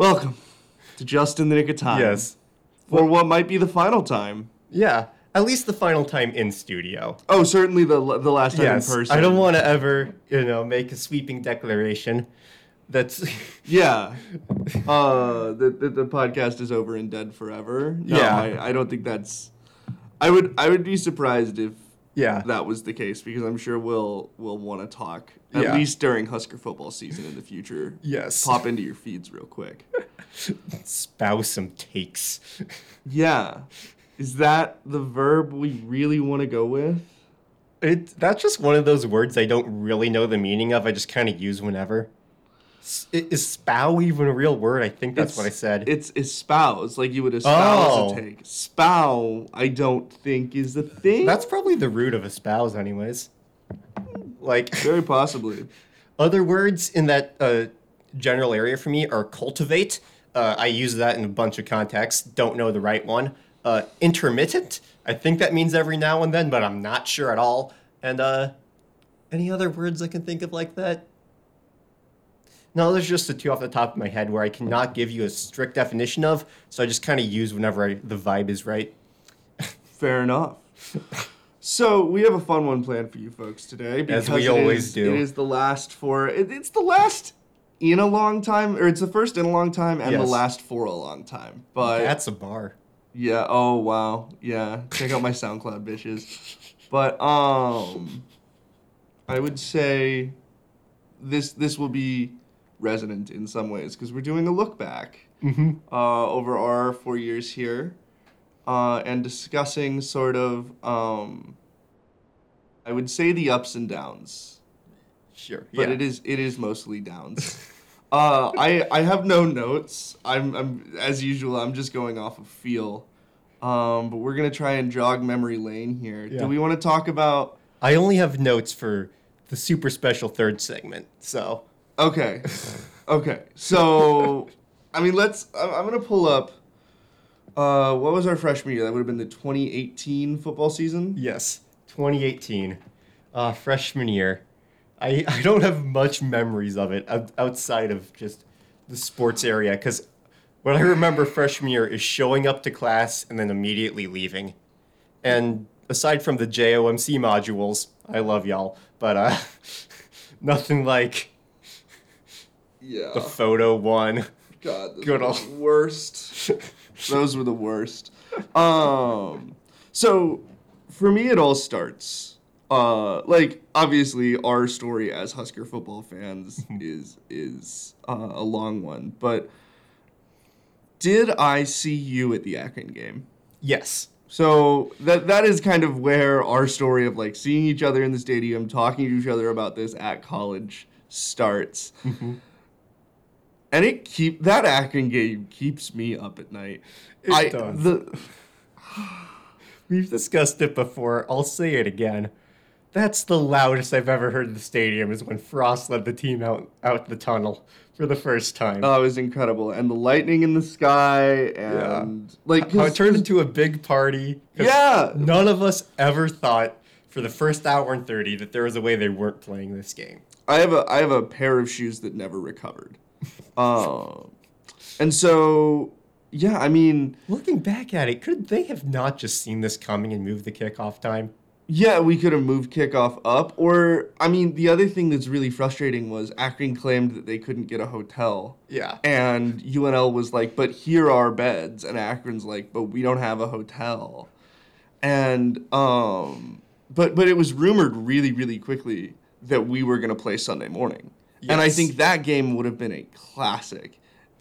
Welcome to Just in the Nick of Time. Yes. For what might be the final time. Yeah. At least the final time in studio. Oh, certainly the the last time Yes. in person. I don't want to ever, you know, make a sweeping declaration. That's Yeah. Uh, the, the the podcast is over and dead forever. No, Yeah. I, I don't think that's. I would I would be surprised if yeah. that was the case because I'm sure we'll we'll want to talk at Yeah. least during Husker football season in the future. Yes. Pop into your feeds real quick. Spouse some takes. Yeah. Is that the verb we really want to go with? It that's just one of those words I don't really know the meaning of. I just kind of use whenever. Is spow even a real word? I think that's what I said. It's espouse, like you would espouse Oh. a take. Spow, I don't think is the thing. that's probably the root of espouse, anyways. Like very possibly. other words in that uh, general area for me are cultivate. Uh, I use that in a bunch of contexts. Don't know the right one. Uh, intermittent. I think that means every now and then, but I'm not sure at all. And uh, any other words I can think of like that? No, there's just the two off the top of my head where I cannot give you a strict definition of, so I just kind of use whenever I, the vibe is right. Fair enough. So we have a fun one planned for you folks today. As because we always is- do. It is the last for. It, it's the last in a long time, or it's the first in a long time, and the last for a long time. But That's a bar. Yeah. Oh wow. Yeah. Check out my SoundCloud bitches. But um, I would say this this will be resonant in some ways because we're doing a look back Mm-hmm. uh, over our four years here, uh, and discussing sort of um, I would say the ups and downs Sure. but yeah. it is it is mostly downs. uh, I I have no notes. I'm I'm as usual. I'm just going off of feel. Um, but we're gonna try and jog memory lane here. Yeah. Do we want to talk about? I only have notes for the super special third segment, so. Okay, okay. So, I mean, let's. I'm, I'm gonna pull up. Uh, what was our freshman year? That would have been the 2018 football season. Yes, 2018, uh, freshman year. I, I don't have much memories of it outside of just the sports area because what I remember freshman year is showing up to class and then immediately leaving. And aside from the JOMC modules, I love y'all, but uh, nothing like Yeah. the photo one. God, those Good were old- the worst. those were the worst. Um, so for me, it all starts. Uh, like obviously, our story as Husker football fans is is uh, a long one, but did I see you at the Akron game? Yes. So that that is kind of where our story of like seeing each other in the stadium, talking to each other about this at college starts. And it keep that Akron game keeps me up at night. It I does. the We've discussed it before. I'll say it again. That's the loudest I've ever heard in the stadium is when Frost led the team out out the tunnel for the first time. oh, it was incredible, and the lightning in the sky, and like How it turned into a big party. Yeah. None of us ever thought for the first hour and 30 that there was a way they weren't playing this game. I have a I have a pair of shoes that never recovered. Um, and so yeah, I mean. Looking back at it, could they have not just seen this coming and moved the kickoff time? Yeah, we could have moved kickoff up. Or, I mean, the other thing that's really frustrating was Akron claimed that they couldn't get a hotel. Yeah. And UNL was like, but here are beds. And Akron's like, but we don't have a hotel. And, um, but, but it was rumored really, really quickly that we were going to play Sunday morning. And I think that game would have been a classic.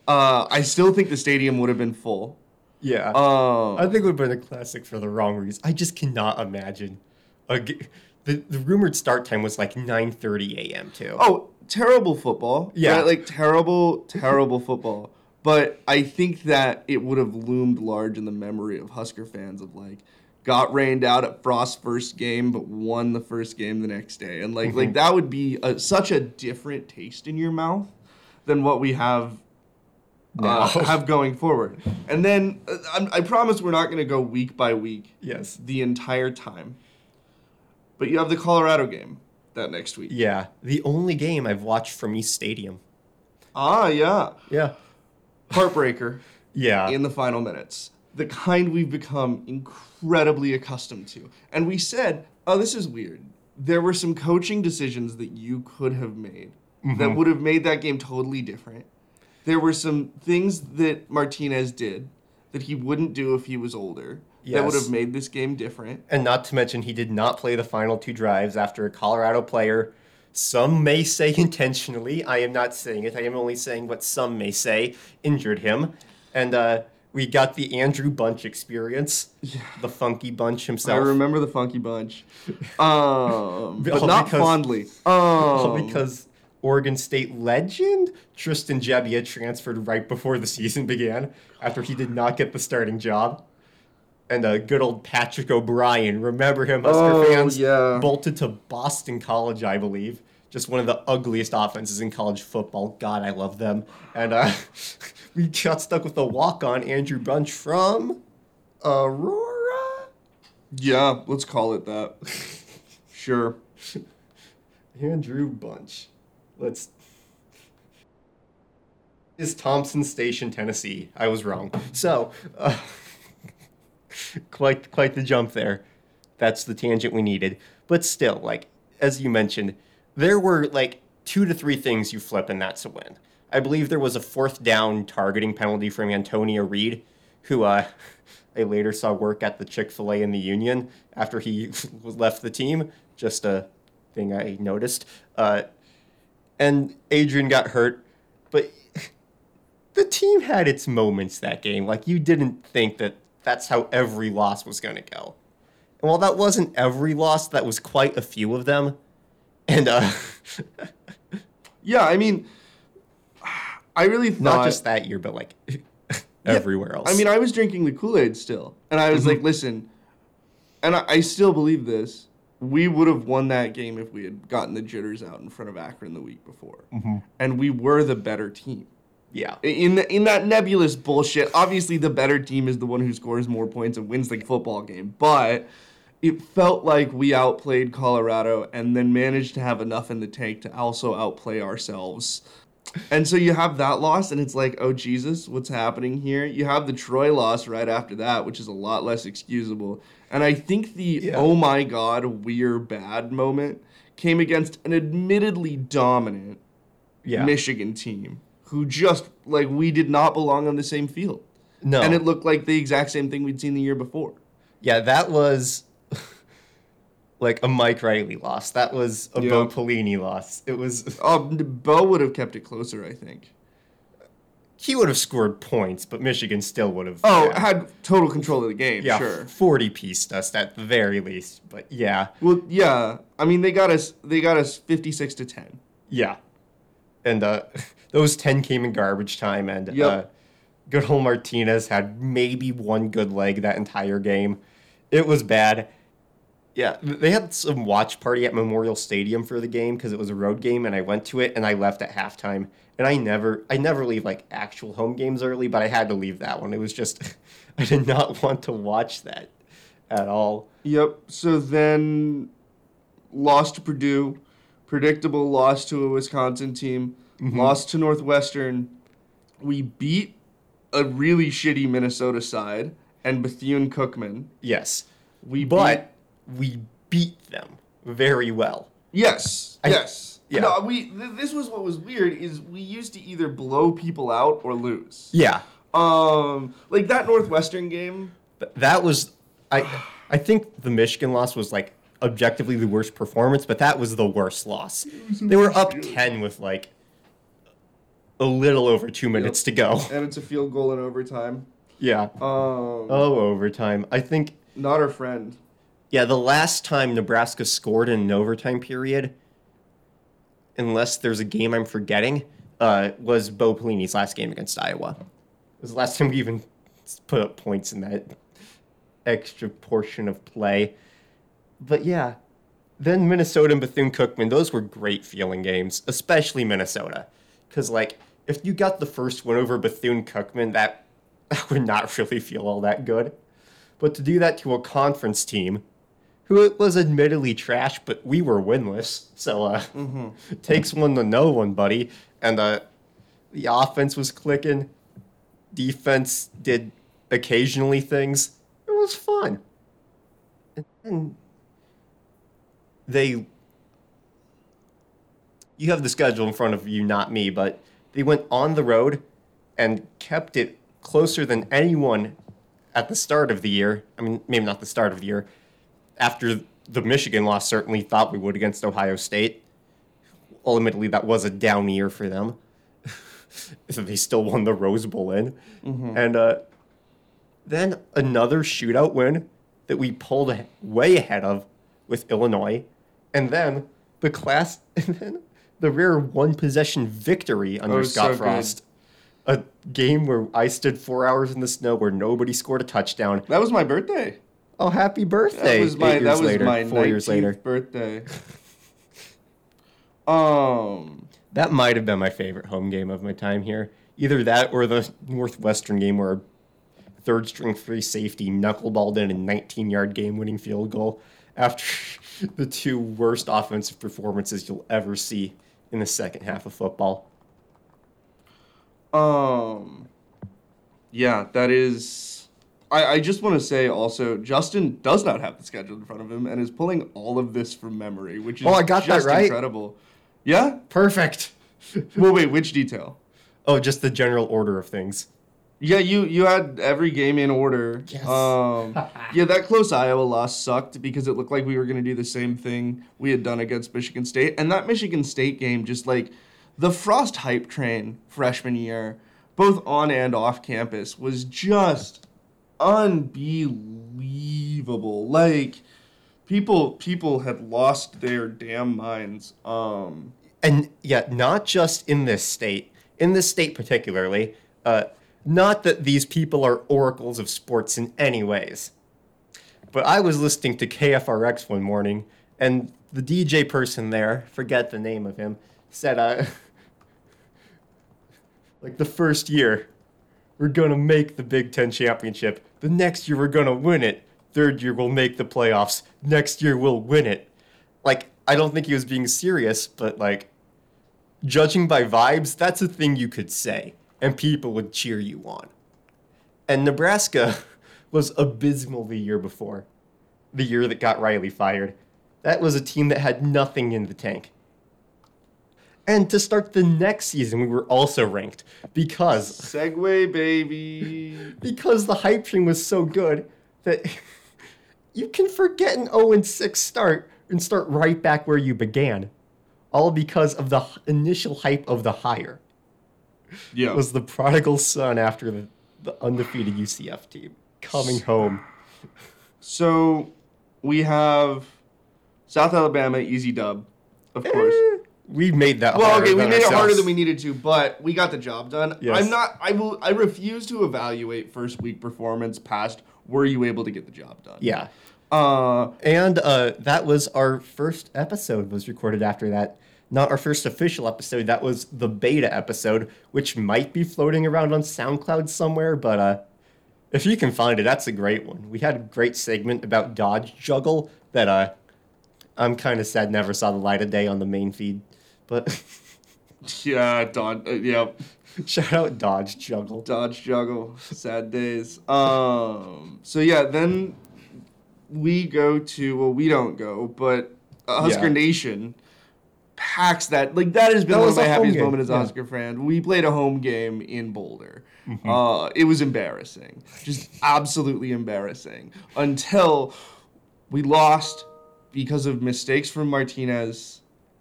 Uh, I still think the stadium would have been full. Yeah. Um, I think it would have been a classic for the wrong reason. I just cannot imagine. A g- the, the rumored start time was like 9.30 a.m. too. Oh, terrible football. Yeah. Right? Like terrible, terrible football. But I think that it would have loomed large in the memory of Husker fans of like got rained out at Frost's first game, but won the first game the next day, and like like that would be a, such a different taste in your mouth than what we have uh, have going forward. And then uh, I'm, I promise we're not going to go week by week Yes. the entire time. But you have the Colorado game that next week. Yeah. The only game I've watched from East Stadium. Ah, yeah. Yeah. heartbreaker Yeah. in the final minutes. The kind we've become incredibly accustomed to. And we said, oh, this is weird. There were some coaching decisions that you could have made that would have made that game totally different. There were some things that Martinez did that he wouldn't do if he was older that would have made this game different. And not to mention, he did not play the final two drives after a Colorado player, some may say intentionally, I am not saying it, I am only saying what some may say, injured him. And uh, we got the Andrew Bunch experience, the funky bunch himself. I remember the Funky Bunch, um, but not because- fondly. Um, because Oregon State legend Tristan Gebbia transferred right before the season began after he did not get the starting job. And uh, good old Patrick O'Brien, remember him, Husker Oh, fans? yeah. Bolted to Boston College, I believe. Just one of the ugliest offenses in college football. God, I love them. And uh, we got stuck with the walk-on Andrew Bunch from Aurora. yeah, let's call it that. sure. Andrew Bunch. Let's. Is Thompson Station, Tennessee? I was wrong. So, uh, quite quite the jump there. That's the tangent we needed. But still, like as you mentioned, there were like two to three things you flip and that's a win. I believe there was a fourth down targeting penalty from Antonio Reed, who uh, I later saw work at the Chick Fil A in the Union after he left the team. Just a thing I noticed. Uh, and Adrian got hurt, but the team had its moments that game. Like you didn't think that that's how every loss was going to go. And while that wasn't every loss, that was quite a few of them. And uh, Yeah, I mean, I really thought not just that year, but like everywhere else. I mean, I was drinking the Kool Aid still, and I was Mm-hmm. like, listen, and I, I still believe this. We would have won that game if we had gotten the jitters out in front of Akron the week before, Mm-hmm. and we were the better team. yeah, In the, in that nebulous bullshit, obviously the better team is the one who scores more points and wins the football game. But it felt like we outplayed Colorado and then managed to have enough in the tank to also outplay ourselves. And so you have that loss, and it's like, oh Jesus, what's happening here? You have the Troy loss right after that, which is a lot less excusable. And I think the Yeah. oh my God, we're bad moment came against an admittedly dominant yeah. Michigan team who just like we did not belong on the same field. no, And it looked like the exact same thing we'd seen the year before. yeah, that was like a Mike Riley loss. That was a Yeah. Bo Pelini loss. It was Um, Bo would have kept it closer, I think. he would have scored points, but Michigan still would have. Oh, yeah. had total control of the game, yeah, sure. 40 pieced us at the very least. But yeah, Well, yeah. I mean, they got us. They got us fifty-six to ten. yeah. And uh, those 10 came in garbage time, and Yep. uh, good old Martinez had maybe one good leg that entire game. It was bad. Yeah, they had some watch party at Memorial Stadium for the game because it was a road game, and I went to it and I left at halftime. And I never, I never leave like actual home games early, but I had to leave that one. It was just, I did not want to watch that at all. Yep. So then, lost to Purdue, predictable loss to a Wisconsin team, mm-hmm. lost to Northwestern. We beat a really shitty Minnesota side and Bethune Cookman. Yes, We but we beat them very well. Yes. I- yes. yeah. No, we. Th- this was what was weird is we used to either blow people out or lose. Yeah, Um, like that Northwestern game. Th- that was I I think the Michigan loss was like objectively the worst performance, but that was the worst loss. They were up 10 with like a little over 2 minutes to go. and it's a field goal in overtime. Yeah. Um, Oh, overtime. I think not our friend. Yeah, the last time Nebraska scored in an overtime period unless there's a game I'm forgetting, uh, was Bo Pelini's last game against Iowa. It was the last time we even put up points in that extra portion of play. But yeah, then Minnesota and Bethune Cookman, those were great feeling games, especially Minnesota. Because, like, if you got the first one over Bethune Cookman, that, that would not really feel all that good. But to do that to a conference team, who it was admittedly trash, but we were winless. So uh, takes one to know one, buddy. And uh, the offense was clicking. defense did occasionally things. It was fun. And, and they you have the schedule in front of you, not me, but they went on the road and kept it closer than anyone at the start of the year. I mean, maybe not the start of the year. After the Michigan loss, certainly thought we would against Ohio State. Ultimately, that was a down year for them. so they still won the Rose Bowl in. And uh, then another shootout win that we pulled way ahead of with Illinois. And then the class, and then the rare one possession victory under Oh, Scott so good. Frost. A game where I stood four hours in the snow where nobody scored a touchdown. That was my birthday. Oh, happy birthday! That was my eight that was later, my four years later. birthday. um That might have been my favorite home game of my time here. Either that or the Northwestern game where a third string free safety knuckleballed in a 19 yard game winning field goal after the two worst offensive performances you'll ever see in the second half of football. Um, yeah, that is. I, I just want to say also, Justin does not have the schedule in front of him and is pulling all of this from memory, which is Oh, I got that just right? incredible. Yeah. Perfect. Well, wait, which detail? Oh, just the general order of things. Yeah, you you had every game in order. Yes. Um, yeah, that close Iowa loss sucked because it looked like we were going to do the same thing we had done against Michigan State, and that Michigan State game just like the Frost hype train freshman year, both on and off campus, was just unbelievable. Like people people had lost their damn minds. Um, and yet not just in this state in this state particularly uh, not that these people are oracles of sports in any ways but i was listening to kfrx one morning and the dj person there forget the name of him said uh, like the first year we're gonna make the big ten championship the next year we're gonna win it third year we'll make the playoffs next year we'll win it like I don't think he was being serious, but like judging by vibes, that's a thing you could say and people would cheer you on. And Nebraska was abysmal the year before. The year that got Riley fired. That was a team that had nothing in the tank. And to start the next season, we were also ranked because segue baby. because the hype train was so good that you can forget an 0 6 start and start right back where you began. All because of the initial hype of the hire. Yeah. It was the prodigal son after the, the undefeated UCF team coming home. So we have South Alabama easy dub, of course. Eh. We made that Well, harder okay, we made it harder than we needed to, but we got the job done. Yes. I'm not. I will. I refuse to evaluate first week performance past. Were you able to get the job done? Yeah. Uh, And uh, that was our first episode was recorded after that. Not our first official episode. That was the beta episode, which might be floating around on SoundCloud somewhere. But uh, if you can find it, that's a great one. We had a great segment about Dodge Juggle that uh, I'm kind of sad never saw the light of day on the main feed. But yeah, Don. Uh, yeah, shout out Dodge Juggle. Dodge juggle. Sad days. Um. So yeah, then we go to. Well, we don't go, but uh, Husker Yeah. Nation packs that. Like that has been That one of my happiest game, moments as yeah. Husker fan. We played a home game in Boulder. Mm-hmm. Uh, it was embarrassing, just absolutely embarrassing until we lost because of mistakes from Martinez.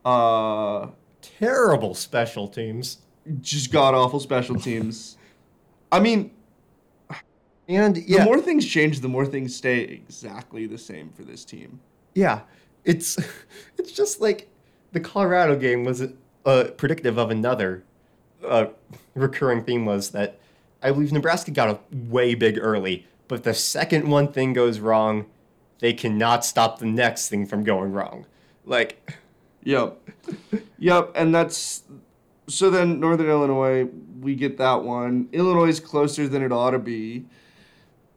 Uh, Terrible special teams. just god awful special teams. I mean, And the more things change, the more things stay exactly the same for this team. Yeah, it's it's just like the Colorado game was uh, predictive of another uh, recurring theme was that I believe Nebraska got a way big early, but the second one thing goes wrong, they cannot stop the next thing from going wrong. Like, Yep. yep, and that's so then Northern Illinois, we get that one. Illinois is closer than it ought to be.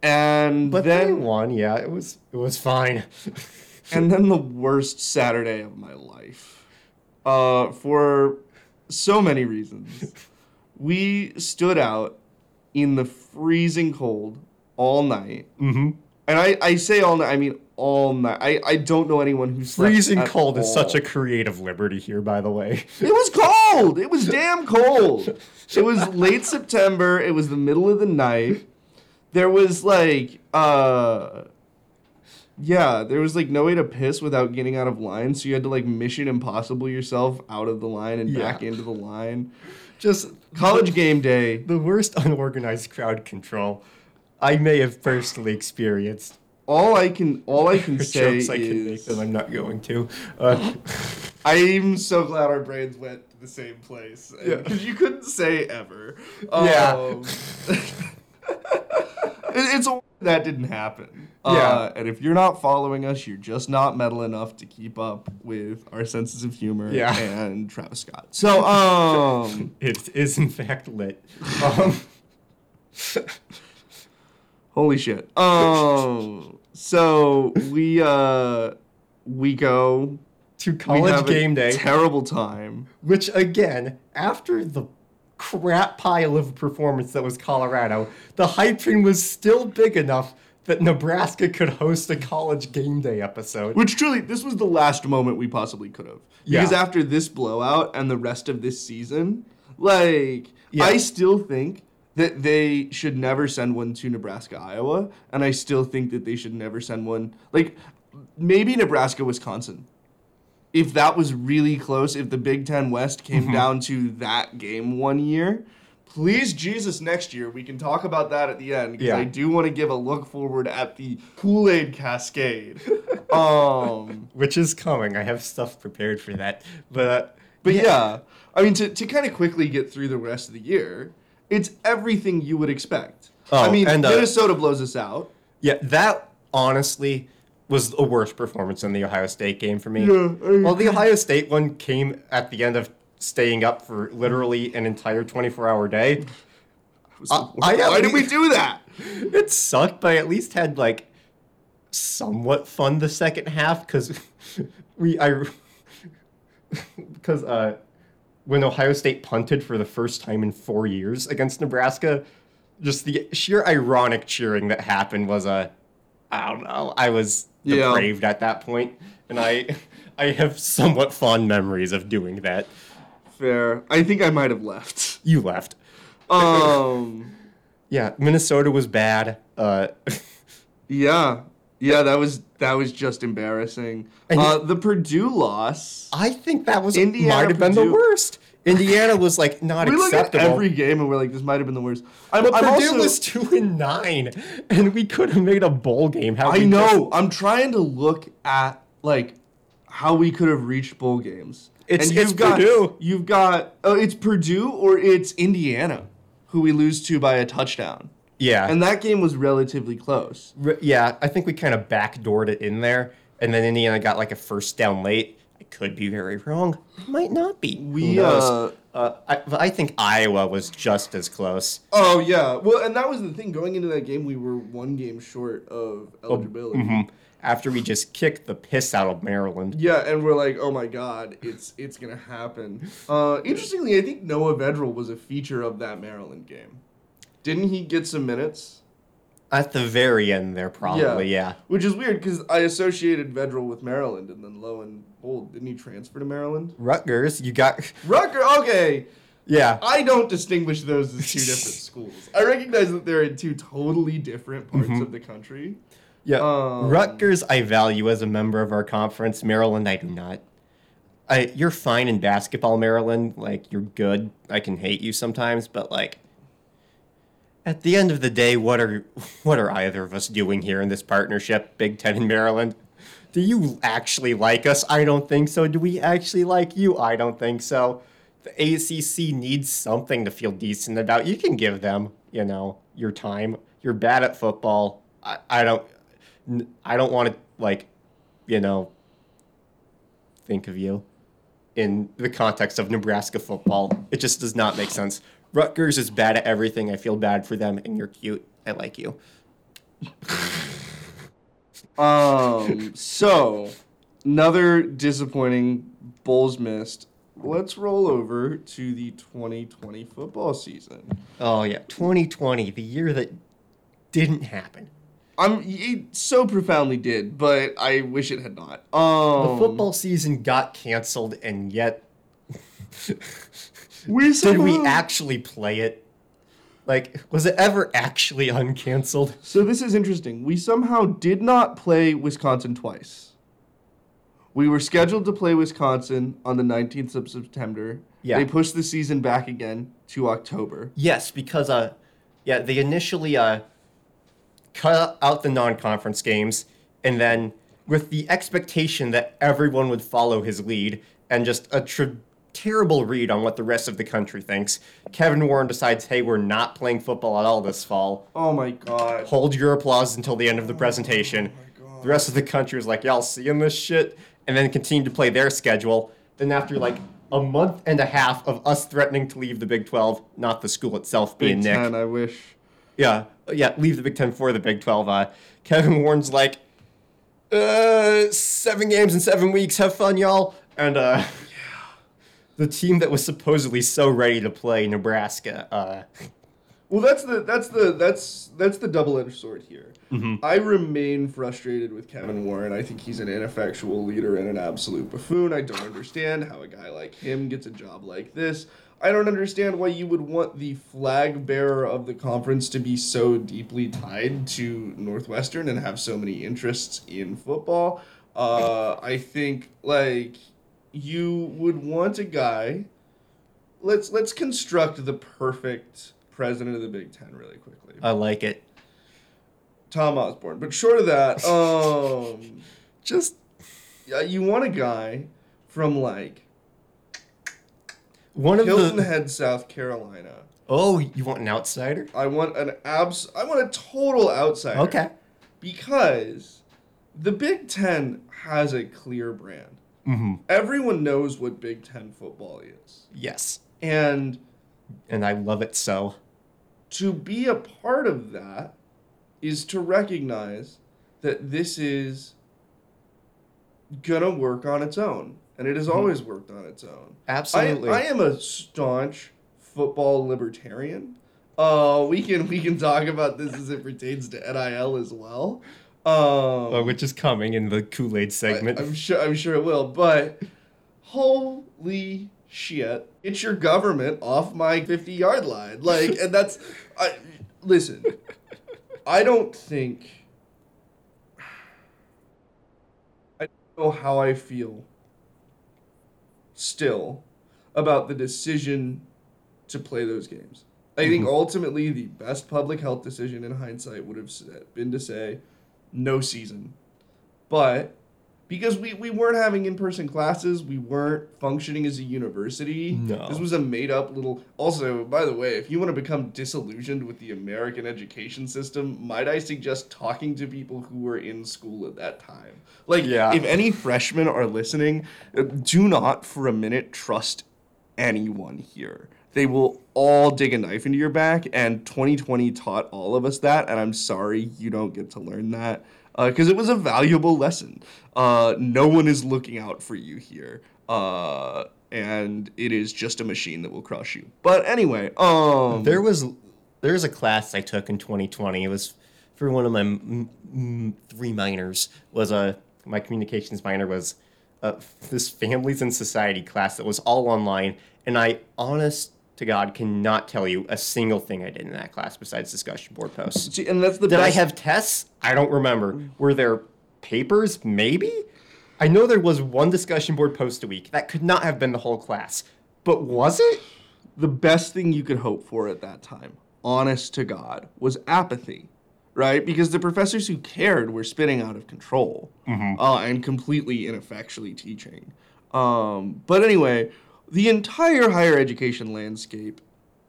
And but then then one, yeah, it was it was fine. and then the worst Saturday of my life. Uh, for so many reasons. We stood out in the freezing cold all night. Mm-hmm. And I, I say all night, I mean all night. I, I don't know anyone who's Freezing cold is such a creative liberty here, by the way. It was cold. It was damn cold. It was late September. It was the middle of the night. There was like uh yeah, there was like no way to piss without getting out of line, so you had to like mission impossible yourself out of the line and back into the line. Just College game day. the worst unorganized crowd control I may have personally experienced. All I can all I can say jokes I can make is that I'm not going to. Uh, I'm so glad our brains went to the same place Yeah. because you couldn't say ever. Yeah. Um, it- it's a, that didn't happen. Yeah. Uh, and if you're not following us, you're just not metal enough to keep up with our senses of humor Yeah. and Travis Scott. So, um, it is in fact lit. Um, holy shit. Um, so we uh, we go. to college game day, Terrible time. which again, after the crap pile of performance that was Colorado, the hype train was still big enough that Nebraska could host a college game day episode. Which truly, this was the last moment we possibly could have. Yeah. Because after this blowout and the rest of this season, like, Yeah. I still think that they should never send one to Nebraska, Iowa. And I still think that they should never send one, like, maybe Nebraska, Wisconsin. If that was really close, if the Big Ten West came Mm-hmm. down to that game one year, please, Jesus, next year, we can talk about that at the end. Because Yeah. I do want to give a look forward at the Kool Aid Cascade. um, which is coming. I have stuff prepared for that. But uh, but yeah, I mean, to, to kind of quickly get through the rest of the year, it's everything you would expect. I Oh, mean, and, uh, Minnesota blows us out. yeah, that honestly was a worse performance than the Ohio State game for me. Yeah, well, the Ohio State one came at the end of staying up for literally an entire 24 hour day. I- I Why did we do that? It sucked, but I at least had like somewhat fun the second half because we I because uh when Ohio State punted for the first time in four years against Nebraska, just the sheer ironic cheering that happened was a I don't know I was Yeah. depraved at that point, and I I have somewhat fond memories of doing that. Fair. I think I might have left. You left. Um, Yeah, Minnesota was bad. Uh, yeah, yeah, that was that was just embarrassing. Uh, the Purdue loss. I think that was Indiana, might have been the worst. Indiana was like not We acceptable. every game and we're like, this might have been the worst. I'm, but I'm Purdue also, was two and nine, and we could have made a bowl game. Had I know. I'm trying to look at like how we could have reached bowl games. It's- and you've it's got, Purdue. You've got oh, it's Purdue or it's Indiana, who we lose to by a touchdown, just- yeah, and that game was relatively close. R- yeah. I think we kind of backdoored it in there, and then Indiana got like a first down late. I could be very wrong. It might not be. We, uh, Uh, I, I think Iowa was just as close. Oh yeah, well, and that was the thing. Going into that game, we were one game short of eligibility. Mhm. After we just kicked the piss out of Maryland. Yeah, and we're like, oh my god, it's it's gonna happen. Uh, interestingly, I think Noah Vedral was a feature of that Maryland game. Didn't he get some minutes? At the very end, there probably yeah. Which is weird because I associated Vedral with Maryland, and then lo and behold, didn't he transfer to Maryland? Rutgers, you got Rutgers, okay. yeah. I don't distinguish those as two different schools. I recognize that they're in two totally different parts Mhm. of the country. Yeah, Um, Rutgers I value as a member of our conference. Maryland I do not. I you're fine in basketball, Maryland. Like you're good. I can hate you sometimes, but like at the end of the day, what are what are either of us doing here in this partnership, Big Ten and Maryland? Do you actually like us? I don't think so. Do we actually like you? I don't think so. The ACC needs something to feel decent about. You can give them, you know, your time. You're bad at football. I, I don't I don't want to like, you know, think of you in the context of Nebraska football. It just does not make sense. Rutgers is bad at everything. I feel bad for them, and you're cute. I like you. Um, so another disappointing Bulls missed. let's roll over to the 2020 football season. Oh yeah, 2020, the year that didn't happen. I'm it so profoundly did, but I wish it had not. Um, The football season got canceled, and yet we did we actually play it? Like, was it ever actually uncanceled? So this is interesting. We somehow did not play Wisconsin twice. We were scheduled to play Wisconsin on the 19th of September. Yeah. They pushed the season back again to October. Yes, because uh, yeah, they initially uh, cut out the non-conference games, and then with the expectation that everyone would follow his lead, and just a tr- terrible read on what the rest of the country thinks, Kevin Warren decides, "Hey, we're not playing football at all this fall. Oh my god. Hold your applause until the end of the presentation." Oh The rest of the country was like, "Y'all seeing this shit?" And then continued to play their schedule. Then after like a month and a half of us threatening to leave the Big 12, not the school itself being Big Nick. Ten, I wish. Yeah, yeah, leave the Big Ten for the Big 12. Uh, Kevin Warren's like, uh, seven games in seven weeks. Have fun, y'all. And uh, the team that was supposedly so ready to play Nebraska. Uh, Well, that's the that's the that's that's the double-edged sword here. I remain frustrated with Kevin Warren. I think he's an ineffectual leader and an absolute buffoon. I don't understand how a guy like him gets a job like this. I don't understand why you would want the flag bearer of the conference to be so deeply tied to Northwestern and have so many interests in football. Uh, I think like you would want a guy let's let's construct the perfect president of the Big Ten really quickly. I like it. Tom Osborne. But short of that, um, Just yeah, you want a guy from like one of Hilton the. Head, South Carolina. Oh, you want an outsider? I want an abs. I want a total outsider. Okay. Because the Big Ten has a clear brand. Mm-hmm. Everyone knows what Big Ten football is, Yes. and And I love it so. to be a part of that is to recognize that this is gonna work on its own and it has always worked on its own I, Absolutely. I am a staunch football libertarian uh we can we can talk about this as it pertains to nil as well um Uh, which is coming in the Kool Aid segment. I, am sure I'm sure it will, but holy shit. It's your government off my 50 yard line. Like and that's I listen. I don't think I don't know how I feel still about the decision to play those games. I think ultimately the best public health decision in hindsight would have been to say no season. But because we, we weren't having in person classes, we weren't functioning as a university. No. This was a made up little. Also, by the way, if you want to become disillusioned with the American education system, might I suggest talking to people who were in school at that time? Like, Yeah. if any freshmen are listening, uh, do not for a minute trust anyone here. They will all dig a knife into your back, and 2020 taught all of us that. And I'm sorry you don't get to learn that because it was a valuable lesson. Uh, no one is looking out for you here, uh, and it is just a machine that will crush you. But anyway, um, There was there was a class I took in 2020. It was for one of my m- m- three minors. Was a my communications minor was uh, this families and society class that was all online, and I honest to God cannot tell you a single thing I did in that class besides discussion board posts. see, and that's the Did I have tests? I don't remember. Were there papers? Maybe. I know there was one discussion board post a week. That could not have been the whole class. But was it? the best thing you could hope for at that time, honest to God, was apathy, right? Because the professors who cared were spinning out of control uh, and completely ineffectually teaching. Um, but anyway, the entire higher education landscape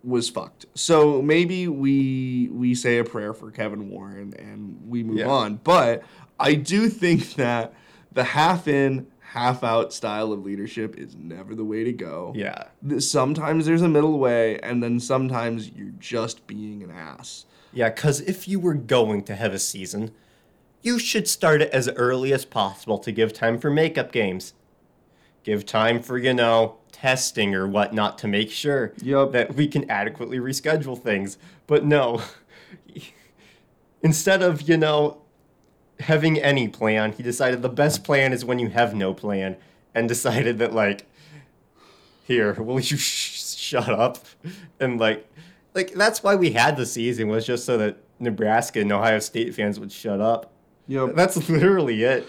was fucked. So maybe we we say a prayer for Kevin Warren and we move Yeah. on. But I do think that the half in, half out style of leadership is never the way to go Yeah. sometimes there's a middle way and then sometimes you're just being an ass Yeah, because if you were going to have a season, you should start it as early as possible to give time for makeup games. give time for, you know, testing or whatnot to make sure Yup. that we can adequately reschedule things. But no, instead of, you know, having any plan, he decided the best plan is when you have no plan and decided that, like, here, will you sh- shut up? And, like, like that's why we had the season was just so that Nebraska and Ohio State fans would shut up. Yep. That's literally it.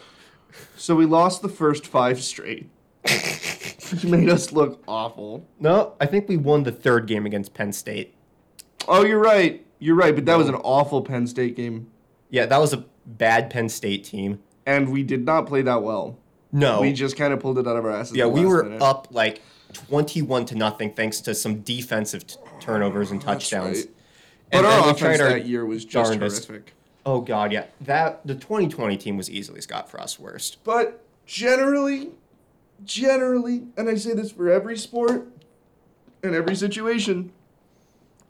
So we lost the first five straight, which made us look awful. No, I think we won the third game against Penn State. Oh, you're right. You're right, but that was an awful Penn State game, Yeah, that was a bad Penn State team. and we did not play that well. No. We just kind of pulled it out of our asses. yeah, we were minute. up like 21 to nothing thanks to some defensive t- turnovers and touchdowns. right. And But our offense our that year was just darndest. horrific. Oh god, yeah. That the 2020 team was easily Scott Frost's worst. But generally, generally, and I say this for every sport and every situation,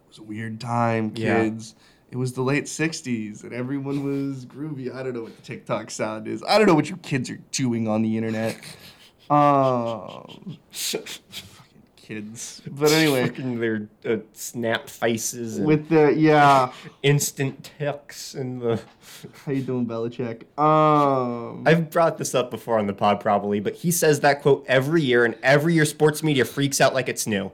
it was a weird time, Yeah. kids. It was the late 60s and everyone was groovy. I don't know what the TikTok sound is. I don't know what your kids are doing on the internet. Um, kids. But anyway, their uh, snap faces with the, yeah. instant ticks and the How you doing, Belichick? Um, I've brought this up before on the pod probably, but he says that quote every year, and every year sports media freaks out like it's new.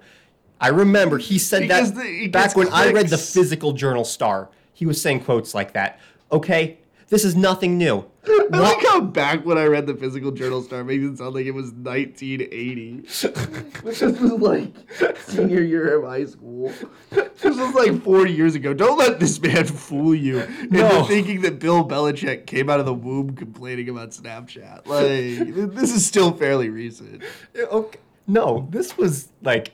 I remember he said that the- back when I read the. Physical Journal Star. He was saying quotes like that. Okay, this is nothing new. I What- like how back when I read the Physical Journal Star makes it sound like it was 1980. Which this was like senior year of high school. This was like four years ago. Don't let this man fool you into thinking that Bill Belichick came out of the womb complaining about Snapchat. Like, this is still fairly recent. Eh, okay. No, this was like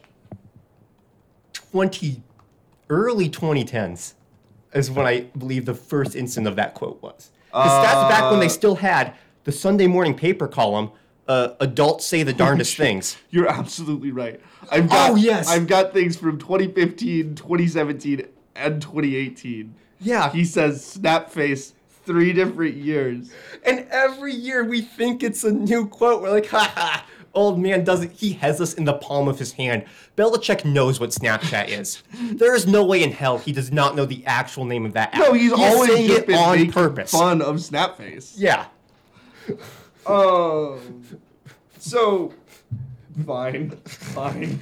20, early 2010s is when I believe the first instant of that quote was. Because that's back when they Uh, still had the Sunday morning paper column, uh, adults say the darndest things. You're absolutely right. I've got, Oh, yes. I've got things from 2015, 2017, and 2018. Yeah. He says snap face three different years. And every year we think it's a new quote. We're like, ha ha, old man doesn't, he has us in the palm of his hand. Belichick knows what Snapchat is. There is no way in hell he does not know the actual name of that app. No, he's, always saying just it been on making purpose. fun of Snapface. Yeah. Um. So, fine, fine.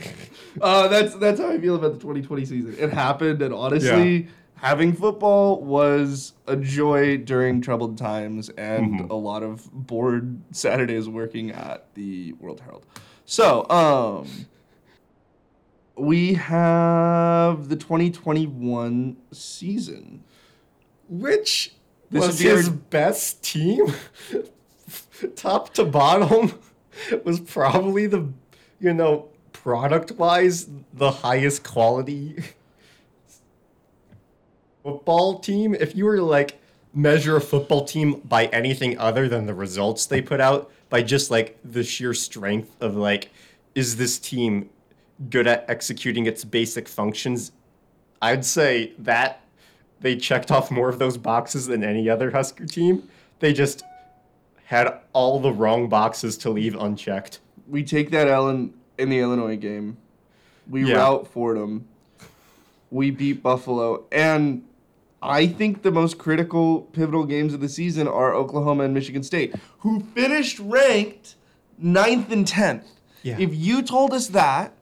Uh, that's that's how I feel about the 2020 season. It happened, and honestly, Yeah. Having football was a joy during troubled times and Mhm. a lot of bored Saturdays working at the World Herald. So, um, we have the 2021 season. Which This was be our- his best team? Top to bottom was probably the, you know, product wise, the highest quality football team. If you were to like measure a football team by anything other than the results they put out, by just like the sheer strength of like, is this team good at executing its basic functions? I'd say that they checked off more of those boxes than any other Husker team. They just had all the wrong boxes to leave unchecked. we take that in, in the Illinois game. We Yeah. rout Fordham. We beat Buffalo. And I think the most critical, pivotal games of the season are Oklahoma and Michigan State, who finished ranked ninth and 10th. Yeah. If you told us that,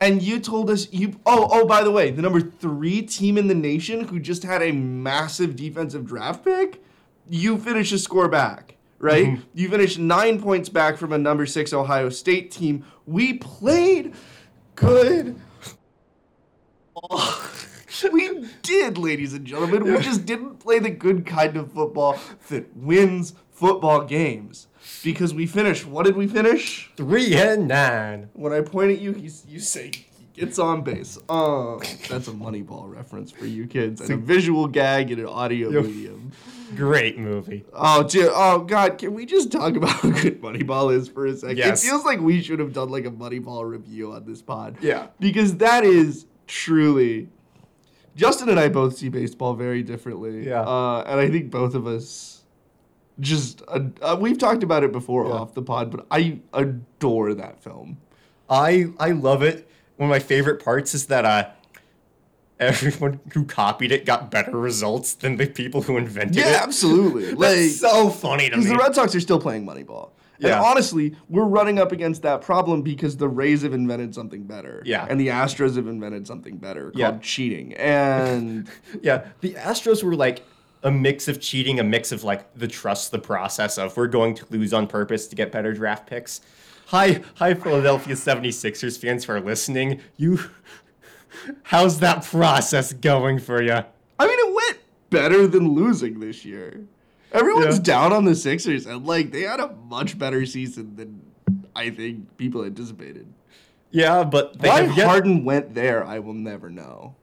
and you told us you oh oh by the way the number three team in the nation who just had a massive defensive draft pick you finish a score back right Mm-hmm. you finished nine points back from a number six ohio state team we played good we did ladies and gentlemen we just didn't play the good kind of football that wins football games because we finished what did we finish Three and nine. when I point at you, he's, you say gets on base. Oh, that's a Moneyball reference for you kids, and a visual gag in an audio medium. Great movie. Oh, dude, oh God, can we just talk about how good Moneyball is for a second? Yes. It feels like we should have done like a Moneyball review on this pod. Yeah. because that is truly. Justin and I both see baseball very differently. Yeah. uh, and I think both of us just uh, uh, we've talked about it before Yeah. off the pod, but I adore that film. I I love it. One of my favorite parts is that uh, everyone who copied it got better results than the people who invented Yeah, it. Yeah, absolutely. Like so funny to because me. the Red Sox are still playing Moneyball. And Yeah. honestly, we're running up against that problem because the Rays have invented something better. Yeah. And the Astros have invented something better called Yeah. cheating. And yeah, the Astros were like a mix of cheating, a mix of like the trust the process of we're going to lose on purpose to get better draft picks. Hi, hi Philadelphia 76ers fans who are listening. You How's that process going for you? I mean, it went better than losing this year. Everyone's Yeah. down on the Sixers, and like they had a much better season than I think people anticipated. Yeah, but they Why yet- Harden went there, I will never know.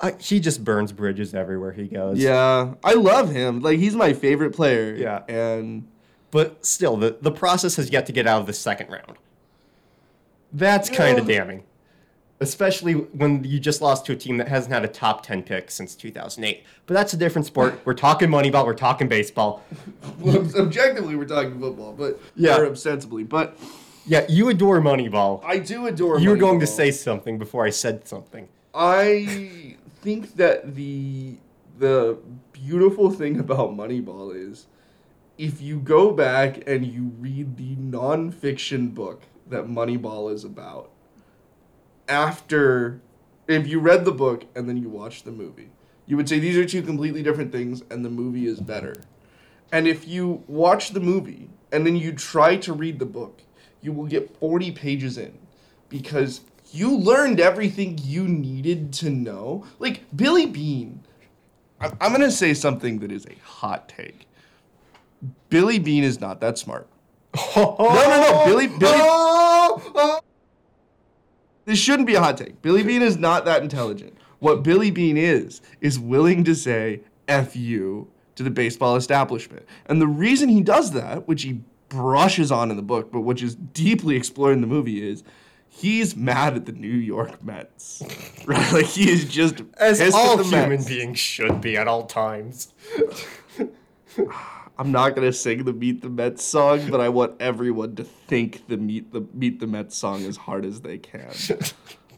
Uh, he just burns bridges everywhere he goes. Yeah, I love him. Like he's my favorite player. Yeah. and But still, the, the process has yet to get out of the second round. That's kind of Yeah. damning. Especially when you just lost to a team that hasn't had a top 10 pick since 2008. But that's a different sport. We're talking Moneyball, we're talking baseball. well, objectively, we're talking football, but Yeah. or ostensibly, but Yeah, you adore Moneyball. I do adore. You were going to say something before I said something. I think that the the beautiful thing about Moneyball is if you go back and you read the nonfiction book that Moneyball is about, after if you read the book and then you watch the movie, you would say these are two completely different things and the movie is better. And if you watch the movie and then you try to read the book, you will get 40 pages in because you learned everything you needed to know. Like Billy Beane, I'm, I'm going to say something that is a hot take. Billy Beane is not that smart. no, no, no, Billy- Billy- This shouldn't be a hot take. Billy Beane is not that intelligent. What Billy Beane is, is willing to say F you to the baseball establishment. And the reason he does that, which he brushes on in the book, but which is deeply explored in the movie, is he's mad at the New York Mets. right? Like he is just As all human Mets. beings should be at all times. I'm not gonna sing the Meet the Mets song, but I want everyone to think the Meet the Meet the Mets song as hard as they can.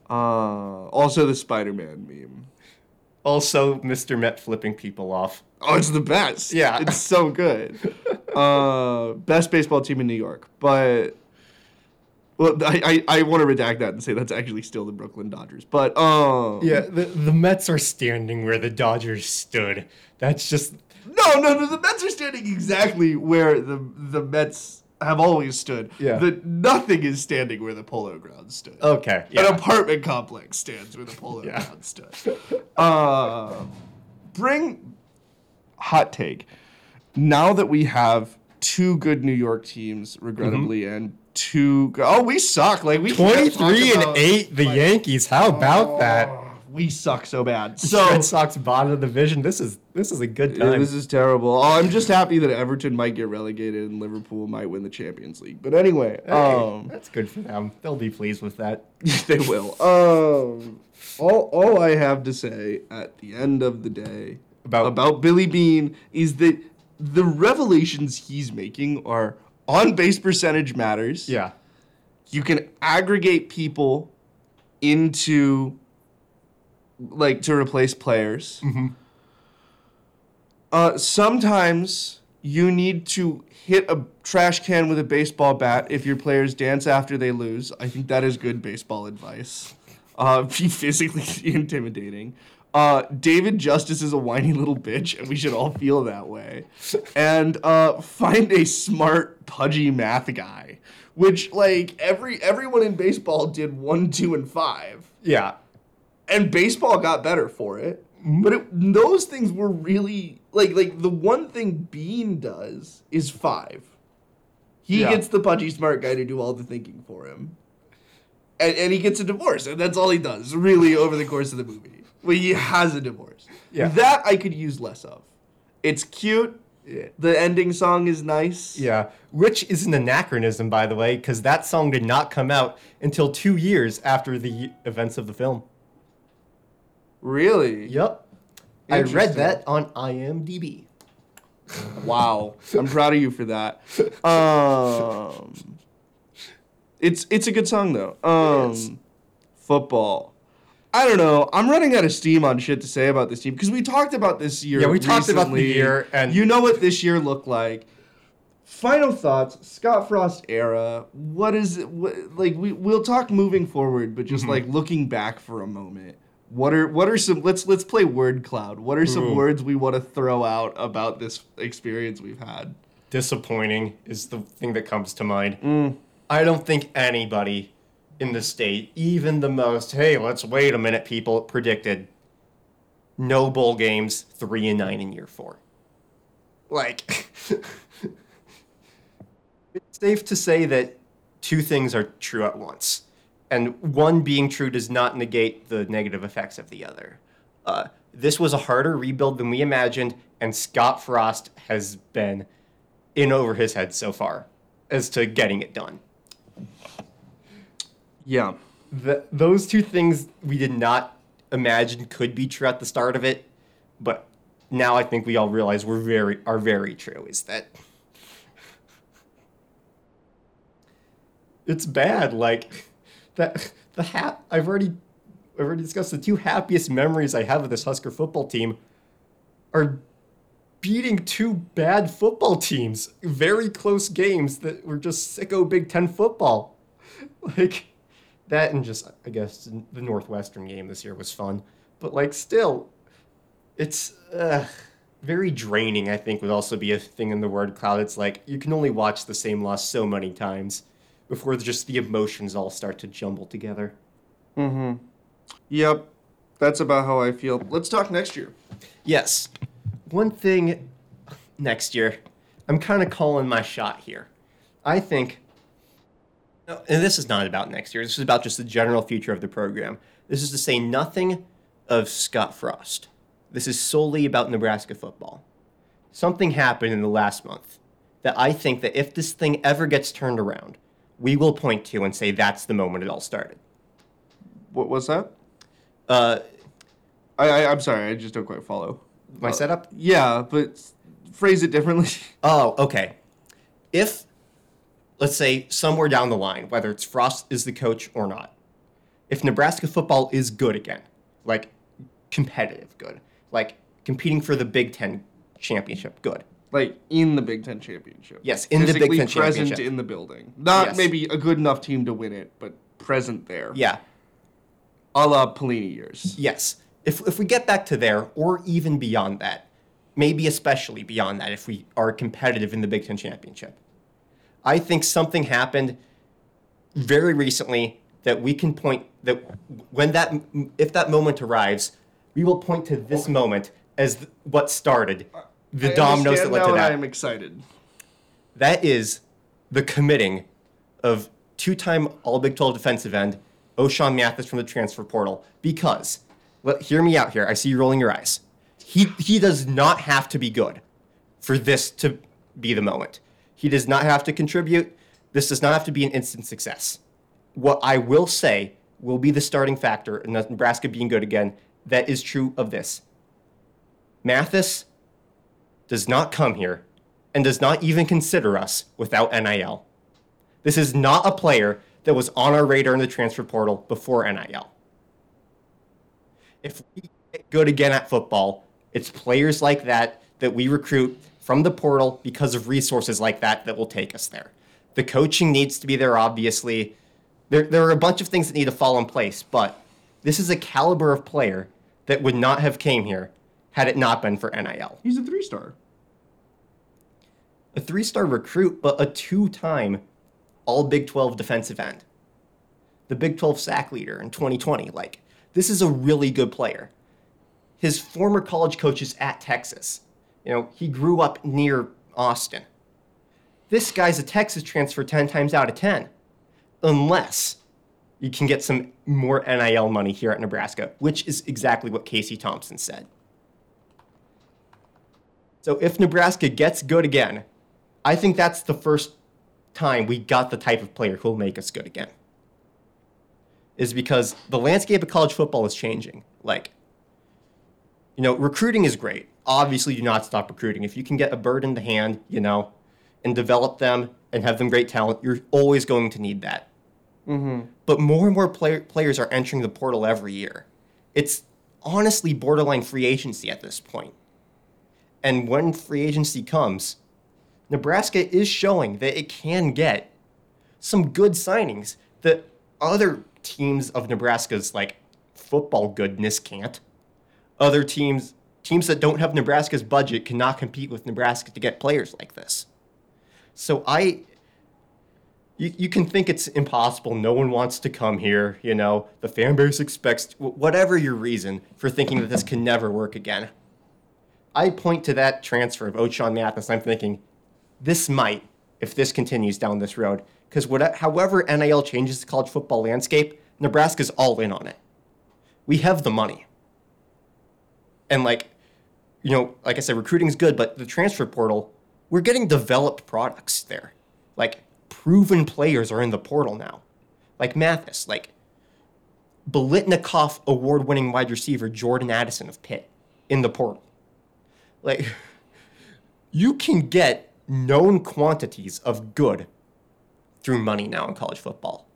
Uh, also the Spider-Man meme. Also, Mr. Met flipping people off. Oh, it's the best. Yeah. it's so good. Uh, best baseball team in New York, but well, I I, I want to redact that and say that's actually still the Brooklyn Dodgers. But um, Yeah, the, the Mets are standing where the Dodgers stood. That's just no, no, no. The Mets are standing exactly where the the Mets have always stood. Yeah. The nothing is standing where the Polo Grounds stood. okay. An apartment complex stands where the Polo Yeah. Grounds stood. Uh, bring hot take. Now that we have two good New York teams, regrettably, and two. Oh, we suck. Like we can't Twenty-three and about- eight, the Yankees. How about that? Oh, we suck so bad. So Red Sox bottom of the division. This is this is a good Yeah, time. this is terrible. Oh, I'm just happy that Everton might get relegated and Liverpool might win the Champions League. But anyway, Hey, um, that's good for them. They'll be pleased with that. they will. Um, all all I have to say at the end of the day About- about Billy Beane is that the revelations he's making are on base percentage matters. Yeah. You can aggregate people into like to replace players. Uh, sometimes you need to hit a trash can with a baseball bat if your players dance after they lose. I think that is good baseball advice. Uh, be physically intimidating. Uh, David Justice is a whiny little bitch, and we should all feel that way. And uh, find a smart, pudgy math guy, which like every everyone in baseball did one, two, and five Yeah. and baseball got better for it. Mm-hmm. But it, those things were really like like the one thing Beane does is five. He Yeah. gets the pudgy smart guy to do all the thinking for him, and and he gets a divorce, and that's all he does really over the course of the movie. Well, he has a divorce. Yeah. that I could use less of. It's cute. Yeah. The ending song is nice. Yeah. Which is an anachronism, by the way, because that song did not come out until two years after the events of the film. Really. Yep. I read that on IMDb. Wow, I'm proud of you for that. Um, it's it's a good song though. Um, football. I don't know. I'm running out of steam on shit to say about this team because we talked about this year. Yeah, we talked about the year, and- you know what this year looked like. Final thoughts, Scott Frost era. What is it? What, like we we'll talk moving forward, but Mm-hmm. just like looking back for a moment. What are what are some? Let's let's play word cloud. What are some Ooh. words we want to throw out about this experience we've had? Disappointing is the thing that comes to mind. Mm. I don't think anybody in the state, even the most, hey, let's wait a minute, people, predicted no bowl games, three and nine in year four. Like, it's safe to say that two things are true at once. And one being true does not negate the negative effects of the other. Uh, this was a harder rebuild than we imagined, and Scott Frost has been in over his head so far as to getting it done. Yeah. Th those two things we did not imagine could be true at the start of it, but now I think we all realize we're very are very true. Is that it's bad? Like that the hap I've already I've already discussed the two happiest memories I have of this Husker football team are beating two bad football teams, very close games that were just sicko Big Ten football. Like that, and just I guess the Northwestern game this year was fun, but like still, it's uh, very draining. I think would also be a thing in the word cloud. It's like you can only watch the same loss so many times before just the emotions all start to jumble together. Mm-hmm. Yep. That's about how I feel. Let's talk next year. Yes. One thing next year, I'm kind of calling my shot here. I think, and this is not about next year, this is about just the general future of the program. This is to say nothing of Scott Frost. This is solely about Nebraska football. Something happened in the last month that I think that if this thing ever gets turned around, we will point to and say that's the moment it all started. What was that? Uh, I, I I'm sorry. I just don't quite follow. my setup? Yeah, but phrase it differently. Oh, okay. If, let's say, somewhere down the line, whether it's Frost is the coach or not, if Nebraska football is good again, like competitive good, like competing for the Big Ten championship good, like in the Big Ten championship. Yes, in the Big Ten present championship. in the building. Not Yes. maybe a good enough team to win it, but present there. yeah, A la Pelini years. yes. If, if we get back to there, or even beyond that, maybe especially beyond that, if we are competitive in the Big Ten championship, I think something happened very recently that we can point that when that if that moment arrives, we will point to this oh. moment as th- what started uh, the I dominoes that led to that. I am excited. That is the committing of two-time All Big 12 defensive end Ochaun Mathis from the transfer portal. Because, let, hear me out here. I see you rolling your eyes. He he does not have to be good for this to be the moment. He does not have to contribute. This does not have to be an instant success. What I will say will be the starting factor in Nebraska being good again. That is true of this. Mathis does not come here and does not even consider us without NIL. This is not a player that was on our radar in the transfer portal before NIL. If we get good again at football, it's players like that that we recruit from the portal because of resources like that that will take us there. The coaching needs to be there, obviously. There, there are a bunch of things that need to fall in place, but this is a caliber of player that would not have came here had it not been for NIL He's a three star. a three star recruit, but a two time all Big 12 defensive end. The Big 12 sack leader in 2020. Like, this is a really good player. His former college coach is at Texas. You know, he grew up near Austin. This guy's a Texas transfer 10 times out of 10. Unless you can get some more NIL money here at Nebraska, which is exactly what Casey Thompson said. So if Nebraska gets good again, I think that's the first time we got the type of player who'll make us good again. Is because the landscape of college football is changing. Like, you know, recruiting is great. Obviously, do not stop recruiting. If you can get a bird in the hand, you know, and develop them and have them great talent, you're always going to need that. Mm-hmm. But more and more player, players are entering the portal every year. It's honestly borderline free agency at this point. And when free agency comes, Nebraska is showing that it can get some good signings that other teams of Nebraska's like football goodness can't. Other teams teams that don't have Nebraska's budget cannot compete with Nebraska to get players like this. So I you, you can think it's impossible. No one wants to come here. You know, the fan base expects whatever your reason for thinking that this can never work again. I point to that transfer of Ochaun Mathis. I'm thinking, this might, if this continues down this road, because however NIL changes the college football landscape, Nebraska's all in on it. We have the money, and like, you know, like I said, recruiting's good, but the transfer portal, we're getting developed products there. Like, proven players are in the portal now, like Mathis, like Biletnikoff award-winning wide receiver Jordan Addison of Pitt in the portal. Like, you can get known quantities of good through money now in college football.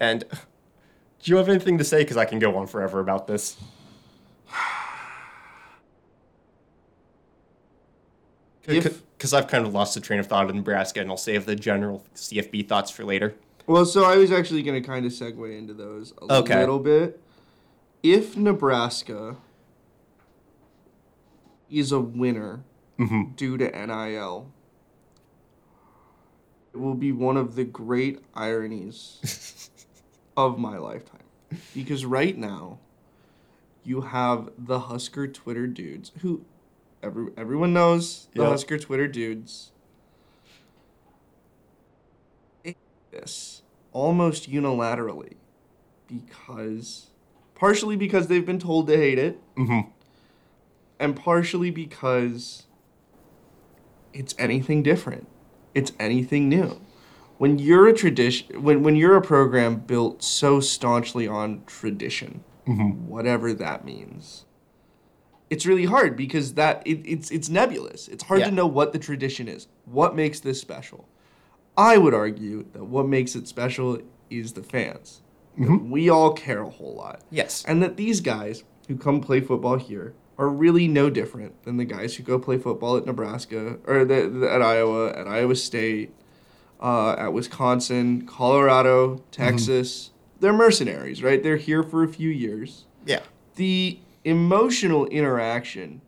And do you have anything to say? Because I can go on forever about this. Because I've kind of lost the train of thought in Nebraska, and I'll save the general CFB thoughts for later. Well, so I was actually going to kind of segue into those a Okay. little bit. If Nebraska is a winner Mm-hmm. due to NIL, it will be one of the great ironies of my lifetime. Because right now, you have the Husker Twitter dudes who every, everyone knows the Yep. Husker Twitter dudes. This almost unilaterally because partially because they've been told to hate it Mm-hmm. And partially because it's anything different. It's anything new. When you're a tradition, when when you're a program built so staunchly on tradition, mm-hmm. whatever that means, it's really hard because that it, it's it's nebulous. It's hard Yeah. to know what the tradition is. What makes this special? I would argue that what makes it special is the fans. That mm-hmm. We all care a whole lot. Yes. And that these guys who come play football here are really no different than the guys who go play football at Nebraska or the, the- at Iowa, at Iowa State, uh, at Wisconsin, Colorado, Texas. They're mercenaries, right? They're here for a few years. Yeah. The emotional interaction,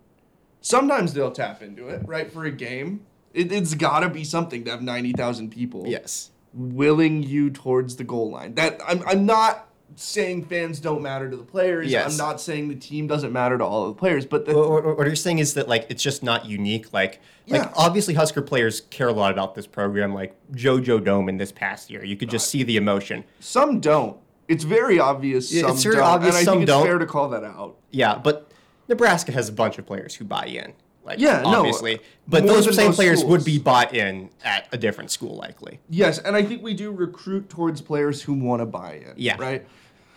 sometimes they'll tap into it, right? For a game, it, it's got to be something to have 90,000 people Yes. willing you towards the goal line. That I'm I'm not saying fans don't matter to the players. Yes. I'm not saying the team doesn't matter to all of the players, but the, What, what, what you're saying is that like it's just not unique. Like, Yeah. like obviously Husker players care a lot about this program. Like JoJo Domann in this past year, you could just see the emotion. some don't. It's very obvious. Yeah, Some it's very don't, obvious and I some think it's don't. fair to call that out. Yeah, but Nebraska has a bunch of players who buy in. Like, Yeah, no, obviously, but those same players would be bought in at a different school, likely. Yes, and I think we do recruit towards players who want to buy in. Yeah. Right.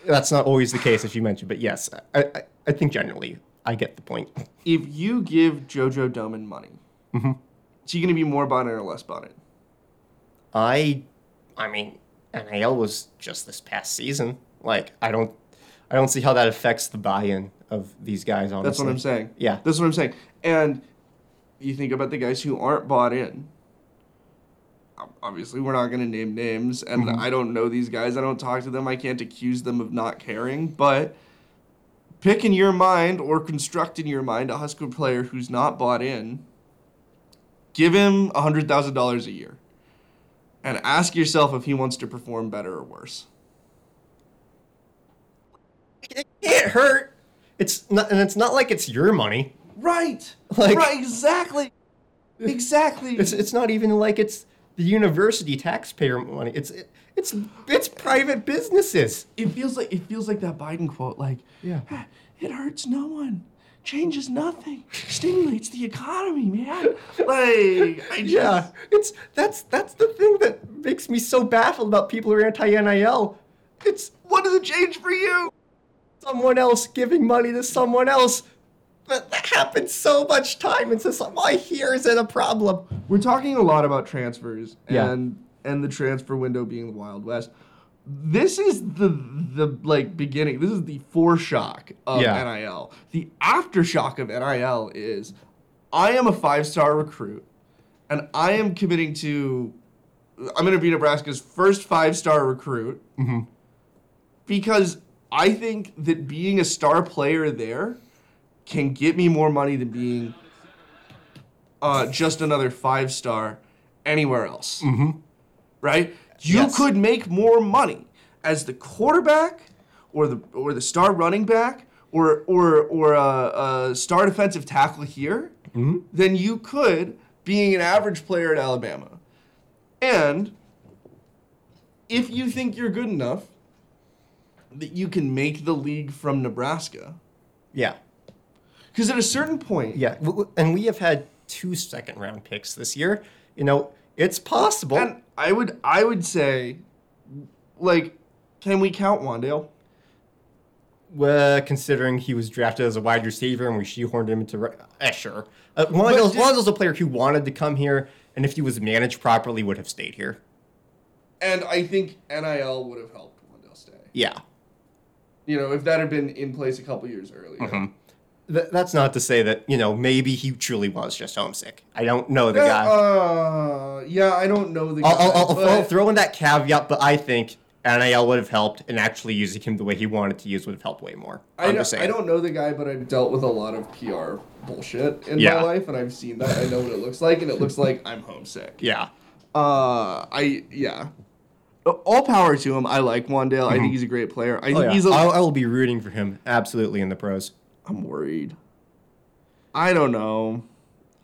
That's not always the case, as you mentioned, but yes, I, I, I think generally I get the point. If you give JoJo Domann money, Mm-hmm. is he going to be more bought in or less bought in? I, I mean, NIL was just this past season. Like, I don't, I don't see how that affects the buy-in of these guys. Honestly, That's what I'm saying. Yeah. That's what I'm saying. And you think about the guys who aren't bought in. Obviously, we're not going to name names, and Mm-hmm. I don't know these guys. I don't talk to them. I can't accuse them of not caring. But pick in your mind or construct in your mind a Husker player who's not bought in. Give him $100,000 a year. And ask yourself if he wants to perform better or worse. it can't hurt. It's not, and it's not like it's your money. Right. Like- right. Exactly. Exactly. It's it's not even like it's the university taxpayer money. It's it, it's it's private businesses. it feels like it feels like that Biden quote, like, Yeah. "Ah, it hurts no one, changes nothing, stimulates the economy, man. Like, I just, Yeah, it's that's that's the thing that makes me so baffled about people who are anti NIL. It's what does it change for you? Someone else giving money to someone else. But that happens so much time. It's just like, why here is it a problem? We're talking a lot about transfers Yeah. and and the transfer window being the Wild West. This is the the like beginning. This is the foreshock of Yeah. NIL. The aftershock of NIL is I am a five-star recruit and I am committing to I'm going to be Nebraska's first five-star recruit. Mm-hmm. Because I think that being a star player there can get me more money than being uh, just another five star anywhere else. Right? You Yes. could make more money as the quarterback or the or the star running back or or or a, a star defensive tackle here than you could being an average player at Alabama. And if you think you're good enough that you can make the league from Nebraska, Yeah. because at a certain point, Yeah. And we have had two second round picks this year. You know, it's possible. And I would I would say, like, can we count Wan'Dale? Well, considering he was drafted as a wide receiver and we shoehorned him into, eh, sure. Uh, Wan'Dale's, did- Wan'Dale's a player who wanted to come here, and if he was managed properly, would have stayed here. And I think NIL would have helped Wan'Dale stay. Yeah. You know, if that had been in place a couple years earlier. Mm-hmm. Th- that's not to say that, you know, maybe he truly was just homesick. I don't know the Yeah, guy. uh, yeah, I don't know the guy. I'll, I'll, I'll, but- I'll throw in that caveat, but I think NIL would have helped, and actually using him the way he wanted to use would have helped way more. I, I'm don't, just saying. I don't know the guy, but I've dealt with a lot of PR bullshit in Yeah. my life, and I've seen that. I know what it looks like, and it looks like I'm homesick. Yeah. Uh, I yeah. All power to him. I like Wan'Dale. I think mm-hmm. he's a great player. I Oh, yeah. he's a. I'll, I will be rooting for him absolutely in the pros. I'm worried. I don't know.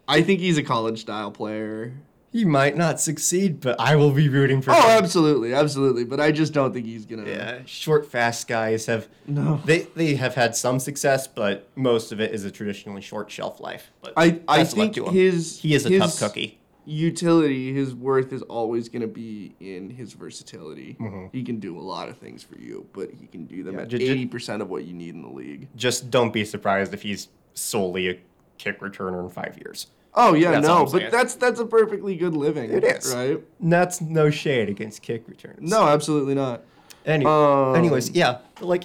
I think he's a college style player. He might not succeed, but I will be rooting for Oh, him. Oh, absolutely, absolutely. But I just don't think he's gonna. Yeah, short, fast guys have No. they they have had some success, but most of it is a traditionally short shelf life. But I I best of luck think his he is a his tough cookie. Utility, his worth is always gonna be in his versatility. Mm-hmm. He can do a lot of things for you, but he can do them Yeah, at eighty percent of what you need in the league. Just don't be surprised if he's solely a kick returner in five years. Oh yeah, That's no, but that's that's a perfectly good living. It is. right. That's no shade against kick returns. No, absolutely not. Any, Um, anyways, yeah, like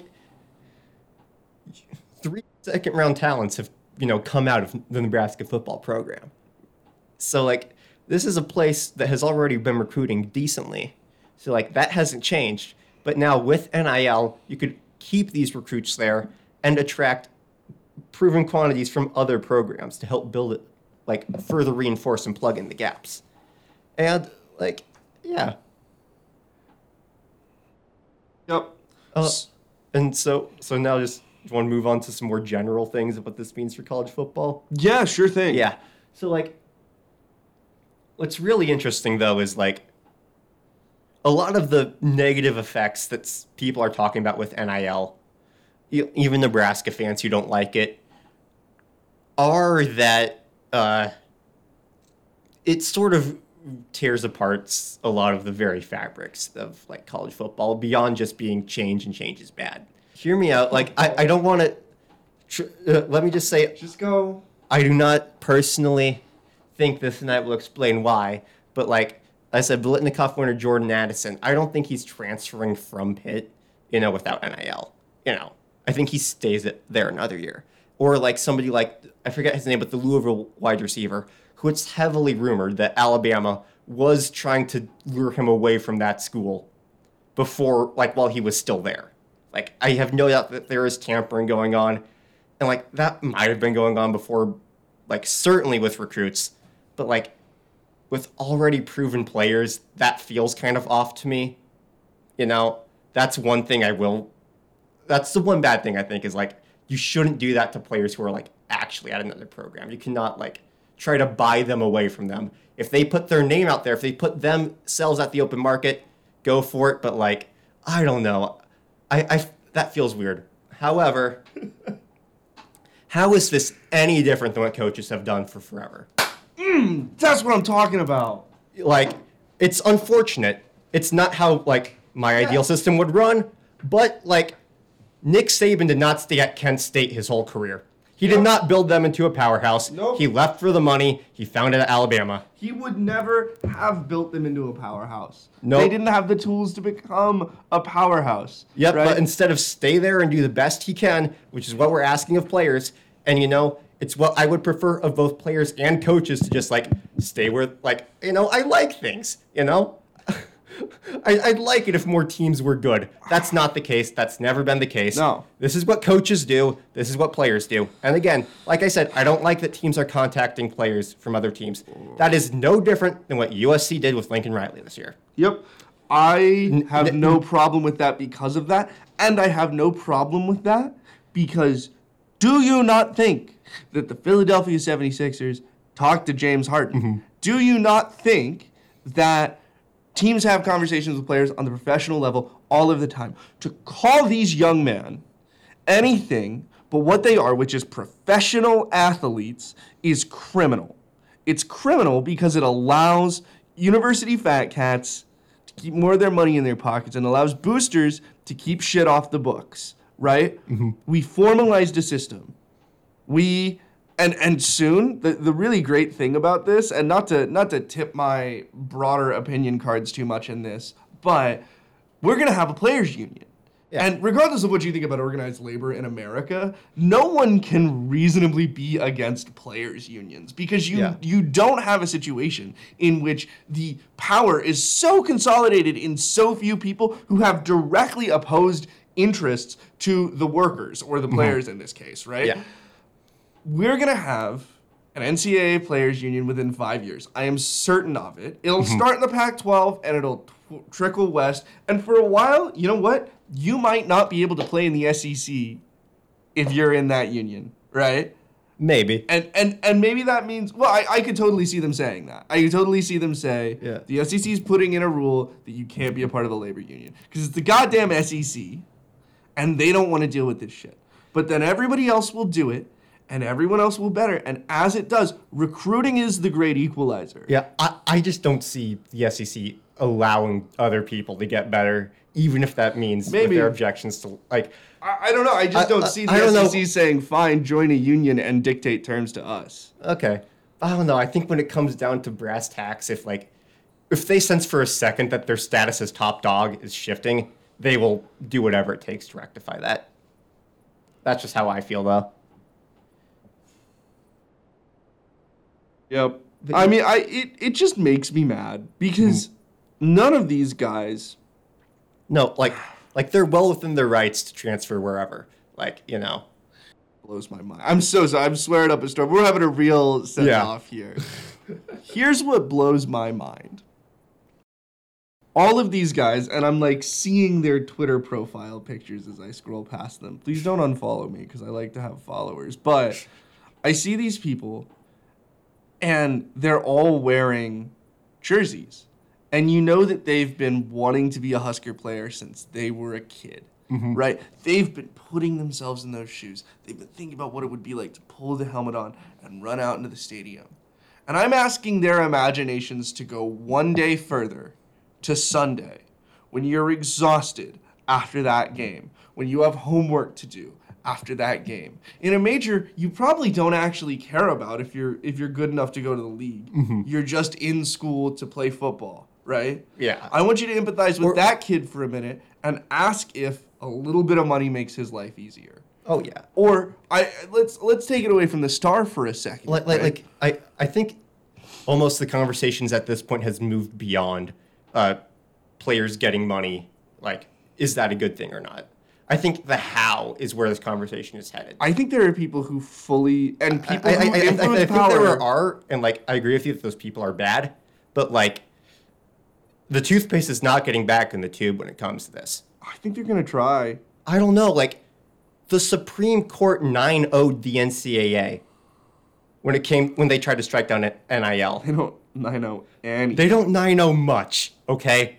three second round talents have you know come out of the Nebraska football program. So like this is a place that has already been recruiting decently. So like that hasn't changed. But now with NIL, you could keep these recruits there and attract proven quantities from other programs to help build it, like further reinforce and plug in the gaps. And like, yeah, Yep. Uh, and so, so now just want to move on to some more general things of what this means for college football. Yeah, sure thing. Yeah. So like, what's really interesting though is like, a lot of the negative effects that people are talking about with NIL, even Nebraska fans who don't like it, are that uh, it sort of tears apart a lot of the very fabrics of like college football beyond just being change and change is bad. Hear me out. Like I, I don't want to. Tr- uh, let me just say Just go. I do not personally think this tonight will explain why, but like I said, Biletnikoff winner Jordan Addison, I don't think he's transferring from Pitt, you know, without NIL. You know, I think he stays there another year. Or like somebody like I forget his name, but the Louisville wide receiver, who it's heavily rumored that Alabama was trying to lure him away from that school before, like while he was still there. Like I have no doubt that there is tampering going on, and like that might have been going on before, like certainly with recruits, but like with already proven players, that feels kind of off to me. You know, that's one thing I will. That's the one bad thing I think is like you shouldn't do that to players who are like actually at another program. You cannot like try to buy them away from them. If they put their name out there, if they put themselves at the open market, go for it. But like, I don't know. I, I that feels weird. However, how is this any different than what coaches have done for forever? Hmm, that's what I'm talking about. like it's unfortunate. It's not how like my ideal system would run, but like Nick Saban did not stay at Kent State his whole career. He did not build them into a powerhouse. Nope. He left for the money. He founded Alabama. He would never have built them into a powerhouse. Nope. They didn't have the tools to become a powerhouse. Yep, right? but instead of stay there and do the best he can, which is what we're asking of players, and you know, it's what I would prefer of both players and coaches to just like stay where, like, you know, I like things, you know? I, I'd like it if more teams were good. That's not the case. That's never been the case. No. This is what coaches do. This is what players do. And again, like I said, I don't like that teams are contacting players from other teams. That is no different than what USC did with Lincoln Riley this year. Yep. I have no problem with that because of that. And I have no problem with that because do you not think that the Philadelphia 76ers talked to James Harden? Mm-hmm. Do you not think that teams have conversations with players on the professional level all of the time? To call these young men anything but what they are, which is professional athletes, is criminal. It's criminal because it allows university fat cats to keep more of their money in their pockets and allows boosters to keep shit off the books, right? Mm-hmm. We formalized a system. We and and soon the, the really great thing about this, and not to not to tip my broader opinion cards too much in this, but we're gonna have a players union. Yeah. And regardless of what you think about organized labor in America, no one can reasonably be against players unions because you Yeah. you don't have a situation in which the power is so consolidated in so few people who have directly opposed interests to the workers or the mm-hmm. players in this case, right? Yeah. We're going to have an NCAA players union within five years. I am certain of it. It'll mm-hmm. start in the Pac 12 and it'll tw- trickle west. And for a while, you know what? You might not be able to play in the SEC if you're in that union, right? Maybe. And and and maybe that means well, I, I could totally see them saying that. I could totally see them say Yeah. the SEC is putting in a rule that you can't be a part of a labor union because it's the goddamn SEC, and they don't want to deal with this shit. But then everybody else will do it, and everyone else will better. And as it does, recruiting is the great equalizer. Yeah, I, I just don't see the SEC allowing other people to get better, even if that means Maybe. their objections to like. I, I don't know. I just I- don't see the don't know. SEC saying fine, join a union and dictate terms to us. Okay, I don't know. I think when it comes down to brass tacks, if like, if they sense for a second that their status as top dog is shifting, they will do whatever it takes to rectify that. That's just how I feel, though. Yep. I mean, I it, it just makes me mad because mm-hmm. none of these guys No, like, like they're well within their rights to transfer wherever. Like, you know. blows my mind. I'm so sorry. I'm swearing up a storm. We're having a real send Yeah. off here. Here's what blows my mind. All of these guys, and I'm like seeing their Twitter profile pictures as I scroll past them. Please don't unfollow me because I like to have followers. But I see these people, and they're all wearing jerseys. And you know that they've been wanting to be a Husker player since they were a kid, mm-hmm. right? They've been putting themselves in those shoes. They've been thinking about what it would be like to pull the helmet on and run out into the stadium. And I'm asking their imaginations to go one day further to Sunday when you're exhausted after that game, when you have homework to do after that game. In a major you probably don't actually care about if you're if you're good enough to go to the league. Mm-hmm. You're just in school to play football, right? Yeah. I want you to empathize with Or- that kid for a minute and ask if a little bit of money makes his life easier. Oh yeah. Or I let's let's take it away from the star for a second. like, like, right? like I, I think almost the conversations at this point has moved beyond uh, players getting money. Like, is that a good thing or not? I think the how is where this conversation is headed. I think there are people who fully and people I, I, who I, I influence think power. there are, and like I agree with you that those people are bad, but like the toothpaste is not getting back in the tube when it comes to this. I think they're gonna try. I don't know, like the Supreme Court 9-0'd the NCAA when it came when they tried to strike down NIL. I don't. Oh and They don't 9 much, okay?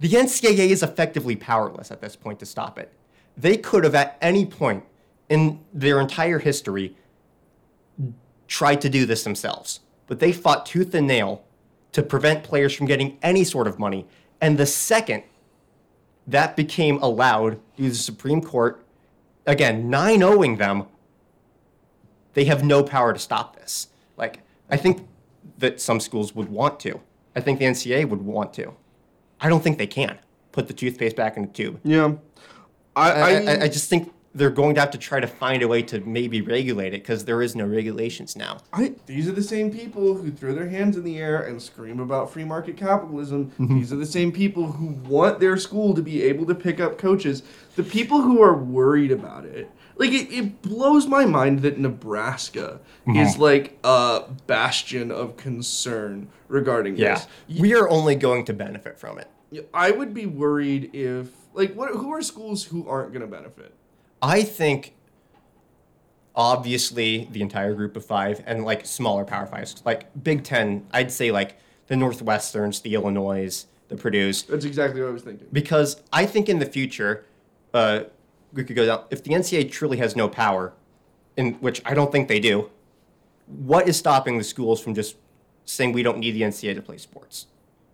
The NCAA is effectively powerless at this point to stop it. They could have, at any point in their entire history, tried to do this themselves. But they fought tooth and nail to prevent players from getting any sort of money. And the second that became allowed through the Supreme Court, again, 9 0ing them, they have no power to stop this. Like, I think that some schools would want to. I think the NCA would want to. I don't think they can put the toothpaste back in the tube. Yeah. I, I, I, I, just think they're going to have to try to find a way to maybe regulate it because there is no regulations now. I, these are the same people who throw their hands in the air and scream about free market capitalism. Mm-hmm. These are the same people who want their school to be able to pick up coaches. The people who are worried about it. Like, it, it blows my mind that Nebraska is like a bastion of concern regarding Yeah, this. we are only going to benefit from it. I would be worried if, like, what? who are schools who aren't going to benefit? I think obviously the entire group of five and like smaller power fives, like Big Ten, I'd say like the Northwesterns, the Illinois, the Purdue's, That's exactly what I was thinking. because I think in the future, uh, we could go down. If the NCAA truly has no power, in which I don't think they do, what is stopping the schools from just saying we don't need the NCAA to play sports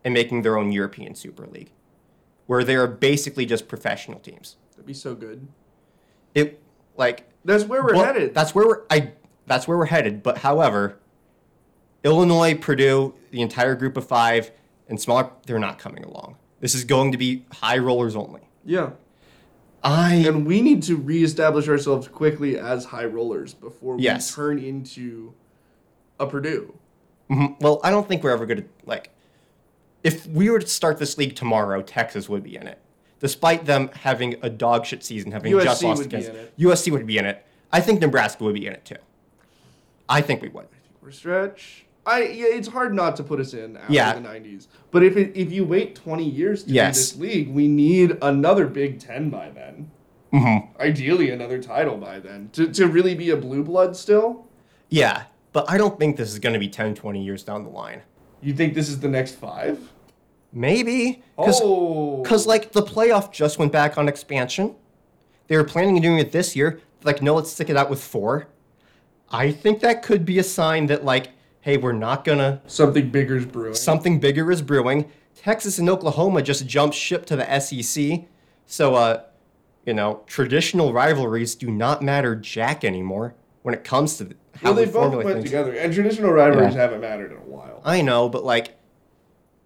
and making their own European Super League, where they are basically just professional teams? That'd be so good. It like That's where we're well, headed. That's where we're I that's where we're headed. But however, Illinois, Purdue, the entire group of five, and smaller, they're not coming along. This is going to be high rollers only. yeah. I And we need to reestablish ourselves quickly as high rollers before we Yes. turn into a Purdue. Mhm. well, I don't think we're ever going to like. If we were to start this league tomorrow, Texas would be in it, despite them having a dog shit season, having USC just lost against. USC would be in it. I think Nebraska would be in it too. I think we would. I think We're stretch. I yeah, it's hard not to put us in after Yeah. the nineties. But if it, if you wait twenty years to Yes. do this league, we need another Big Ten by then. Mm-hmm. Ideally, another title by then to to really be a blue blood still. Yeah, but I don't think this is going to be 10, 20 years down the line. You think this is the next five? Maybe because Oh, like the playoff just went back on expansion. They were planning on doing it this year. Like, no, let's stick it out with four. I think that could be a sign that like, hey, we're not gonna. something bigger is brewing. Something bigger is brewing. Texas and Oklahoma just jumped ship to the SEC, so uh, you know, traditional rivalries do not matter jack anymore when it comes to how well, they we both went things. together, and traditional rivalries Yeah. haven't mattered in a while. I know, but like,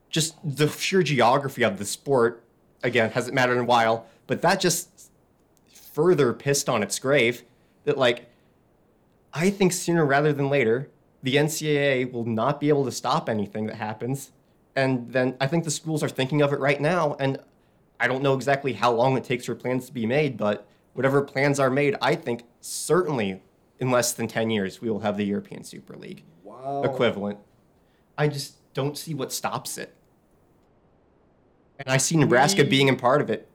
just the sheer geography of the sport, again, hasn't mattered in a while, but that just further pissed on its grave that, like, I think sooner rather than later, the NCAA will not be able to stop anything that happens. And then I think the schools are thinking of it right now. And I don't know exactly how long it takes for plans to be made, but whatever plans are made, I think certainly in less than 10 years, we will have the European Super League Wow. equivalent. I just don't see what stops it. And I see Nebraska being a part of it.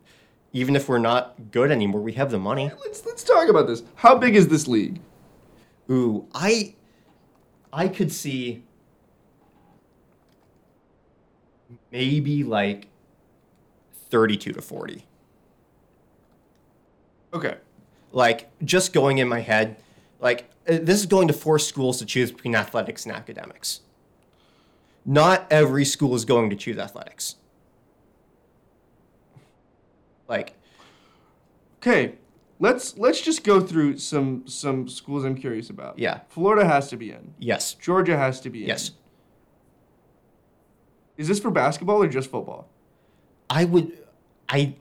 Even if we're not good anymore, we have the money. Let's let's talk about this. How big is this league? Ooh, I I could see maybe like 32 to 40. Okay. Like just going in my head, like uh, this is going to force schools to choose between athletics and academics. Not every school is going to choose athletics. Like Okay. Let's let's just go through some some schools I'm curious about. Yeah. Florida has to be in. yes, Georgia has to be in. yes. Is this for basketball or just football? I would, I,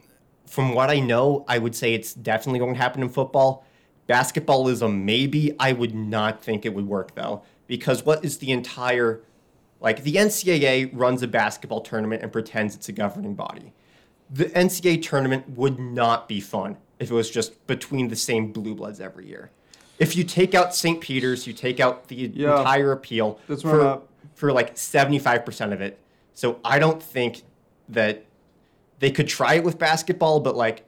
from what I know, I would say it's definitely going to happen in football. Basketball is a maybe. I would not think it would work though, because what is the entire, like the NCAA runs a basketball tournament and pretends it's a governing body. The NCAA tournament would not be fun if it was just between the same blue bloods every year. If you take out St. Peter's, you take out the Yeah. entire appeal for, for like 75% of it. So I don't think that they could try it with basketball, but like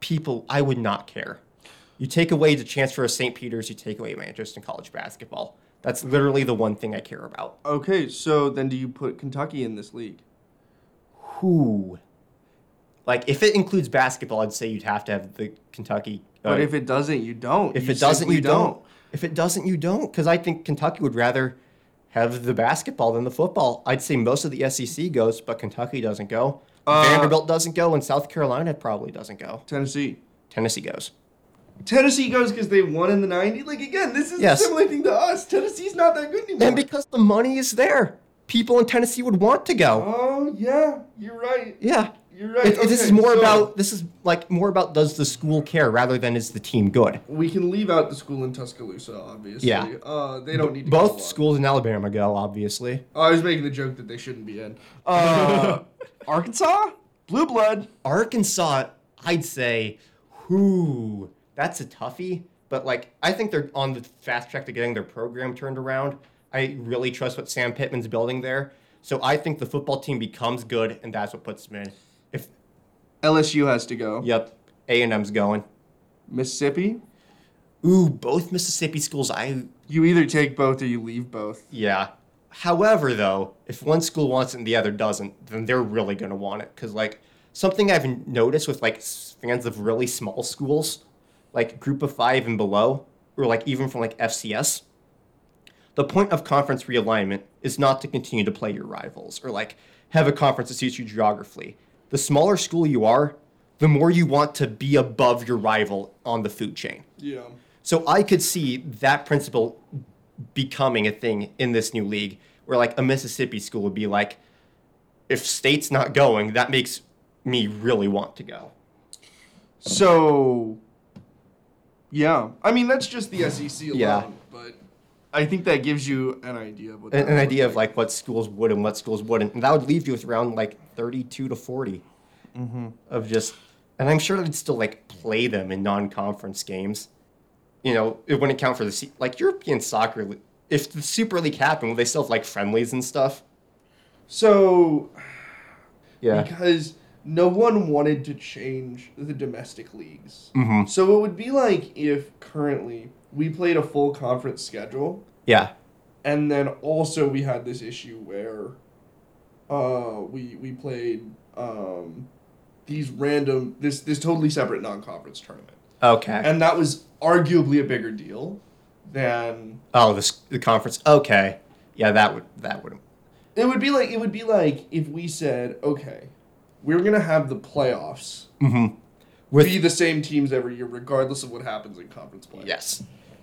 people, I would not care. You take away the chance for a St. Peter's, you take away my interest in college basketball. That's literally the one thing I care about. Okay, so then do you put Kentucky in this league? Who? Like, if it includes basketball, I'd say you'd have to have the Kentucky. But uh, if it doesn't, you don't. if You it doesn't, you don't. If it doesn't, you don't. Because I think Kentucky would rather have the basketball than the football. I'd say most of the SEC goes, but Kentucky doesn't go. Uh, Vanderbilt doesn't go, and South Carolina probably doesn't go. Tennessee. Tennessee goes. Tennessee goes because they won in the 90s. Like, again, this is Yes. a similar thing to us. Tennessee's not that good anymore. And because the money is there, people in Tennessee would want to go. oh, yeah, you're right. Yeah. You're right. It- it- this is more so about this is like more about does the school care rather than is the team good. We can leave out the school in Tuscaloosa, obviously. Yeah. Uh, they don't need to Both schools in Alabama go, obviously. Oh, I was making the joke that they shouldn't be in. Uh, Arkansas? Blue blood. Arkansas, I'd say, whoo, that's a toughie. But like, I think they're on the fast track to getting their program turned around. I really trust what Sam Pittman's building there. So I think the football team becomes good, and that's what puts them in. LSU has to go. yep, A and M's going. Mississippi? Ooh, both Mississippi schools. I You either take both or you leave both. yeah. However, though, if one school wants it and the other doesn't, then they're really gonna want it. Cause like something I've noticed with like fans of really small schools, like Group of Five and below, or like even from like FCS, the point of conference realignment is not to continue to play your rivals or like have a conference that suits you geographically. The smaller school you are, the more you want to be above your rival on the food chain. Yeah. So I could see that principle becoming a thing in this new league where like a Mississippi school would be like if state's not going, that makes me really want to go. So, yeah. I mean, that's just the SEC alone. Yeah. I think that gives you an idea of what An, an idea look of like what schools would and what schools wouldn't. And that would leave you with around like 32 to 40 of just and I'm sure they'd still like play them in non-conference games. You know, it wouldn't count for the like European soccer. If the Super League happened, would they still have like friendlies and stuff? So, Yeah. because no one wanted to change the domestic leagues. Mm-hmm. So it would be like if currently we played a full conference schedule, Yeah. and then also we had this issue where uh, we we played um, these random this this totally separate non-conference tournament, Okay. and that was arguably a bigger deal than Oh, the, the conference. Okay, yeah, that would that would. it would be like it would be like if we said okay, we're gonna have the playoffs Mm-hmm. With be the same teams every year regardless of what happens in conference play. yes,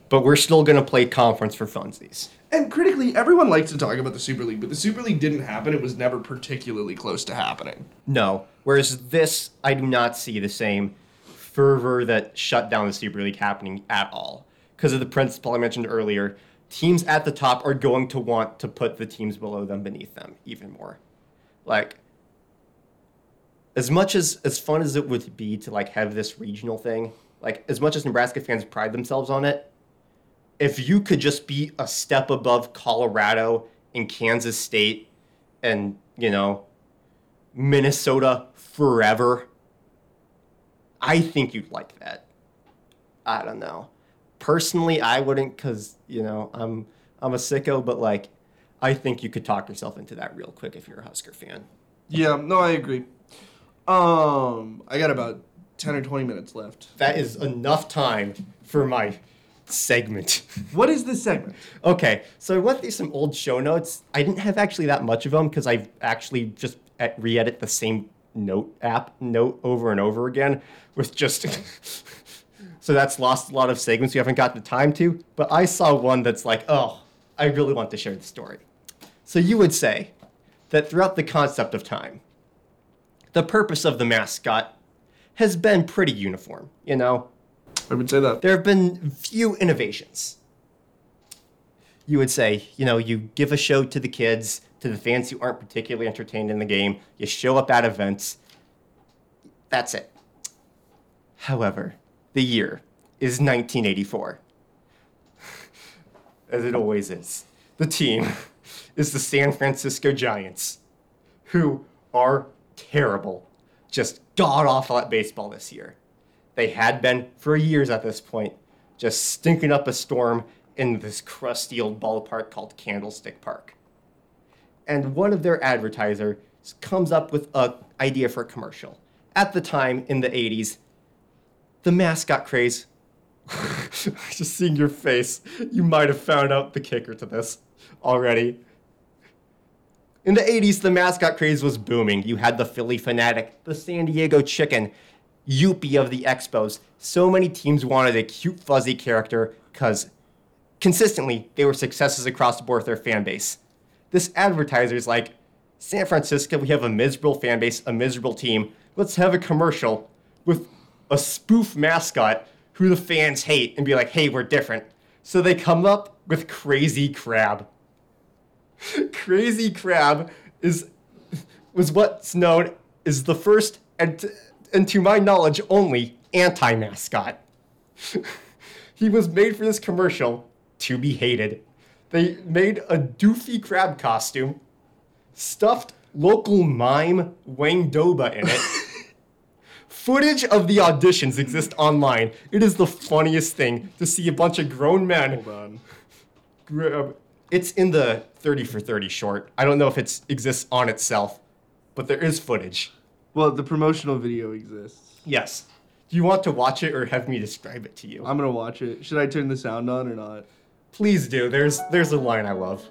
but we're still gonna play conference for funsies. And critically, everyone likes to talk about the Super League, but the Super League didn't happen. It was never particularly close to happening. No, whereas this, I do not see the same fervor that shut down the Super League happening at all because of the principle I mentioned earlier. Teams at the top are going to want to put the teams below them beneath them even more. Like as much as as fun as it would be to like have this regional thing, like as much as Nebraska fans pride themselves on it, if you could just be a step above Colorado and Kansas State and, you know, Minnesota forever, I think you'd like that. I don't know. Personally, I wouldn't cuz, you know, I'm I'm a sicko, but like I think you could talk yourself into that real quick if you're a Husker fan. Yeah, no, I agree. Um, I got about ten or twenty minutes left. That is enough time for my segment. What is this segment? Okay, so I went through some old show notes. I didn't have actually that much of them because I've actually just e- re-edit the same note app note over and over again with just. so that's lost a lot of segments we haven't got the time to. But I saw one that's like, oh, I really want to share the story. So you would say that throughout the concept of time, the purpose of the mascot has been pretty uniform. You know, I would say that. there have been few innovations. You would say, you know, you give a show to the kids, to the fans who aren't particularly entertained in the game, you show up at events. That's it. However, the year is 1984. As it always is. The team is the San Francisco Giants, who are terrible, just god awful at baseball this year. They had been for years at this point, just stinking up a storm in this crusty old ballpark called Candlestick Park. And one of their advertisers comes up with an idea for a commercial. At the time, in the 80s, the mascot craze. just seeing your face, you might have found out the kicker to this already. In the 80s, the mascot craze was booming. You had the Phillie Phanatic, the San Diego Chicken. Youppi of the Expos. So many teams wanted a cute, fuzzy character because consistently they were successes across the board with their fan base. This advertiser is like, San Francisco, we have a miserable fan base, a miserable team. Let's have a commercial with a spoof mascot who the fans hate and be like, hey, we're different. So they come up with Crazy Crab. Crazy Crab is was what's known as the first and, and to my knowledge only anti-mascot. he was made for this commercial to be hated. They made a doofy crab costume, stuffed local mime Wayne Doba in it. Footage of the auditions exist online. It is the funniest thing to see a bunch of grown men Hold on. grab. It's in the 30 for 30 short. I don't know if it exists on itself, but there is footage. Well, the promotional video exists. Yes. Do you want to watch it or have me describe it to you? I'm gonna watch it. Should I turn the sound on or not? Please do. There's there's a line I love.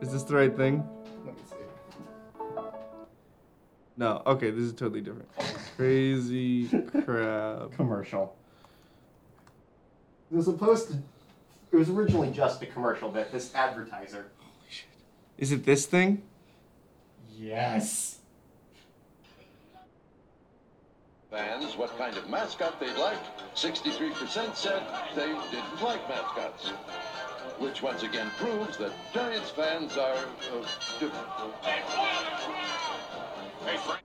Is this the right thing? Let me see. No. Okay, this is totally different. Crazy crab. Commercial. It was supposed to. It was originally just a commercial, but this advertiser. Holy shit. Is it this thing? Yes. Fans what kind of mascot they'd like. 63% said they didn't like mascots. Which once again proves that Giants fans are uh, different. Hey, Frank.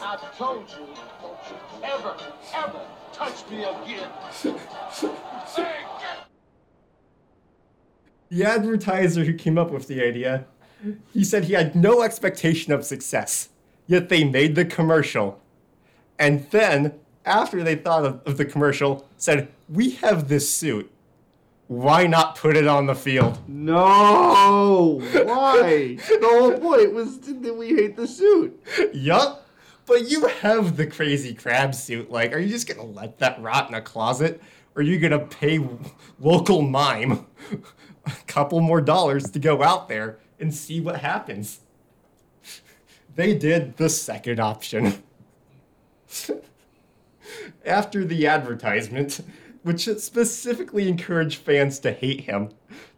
I told you, don't you ever, ever touch me again. Hey, The advertiser who came up with the idea, he said he had no expectation of success. Yet they made the commercial. And then, after they thought of, of the commercial, said, We have this suit. Why not put it on the field? No. Why? the whole point was that we hate the suit. yup. But you have the crazy crab suit. Like, are you just gonna let that rot in a closet? Or are you gonna pay local mime a couple more dollars to go out there and see what happens? They did the second option. After the advertisement, which specifically encouraged fans to hate him,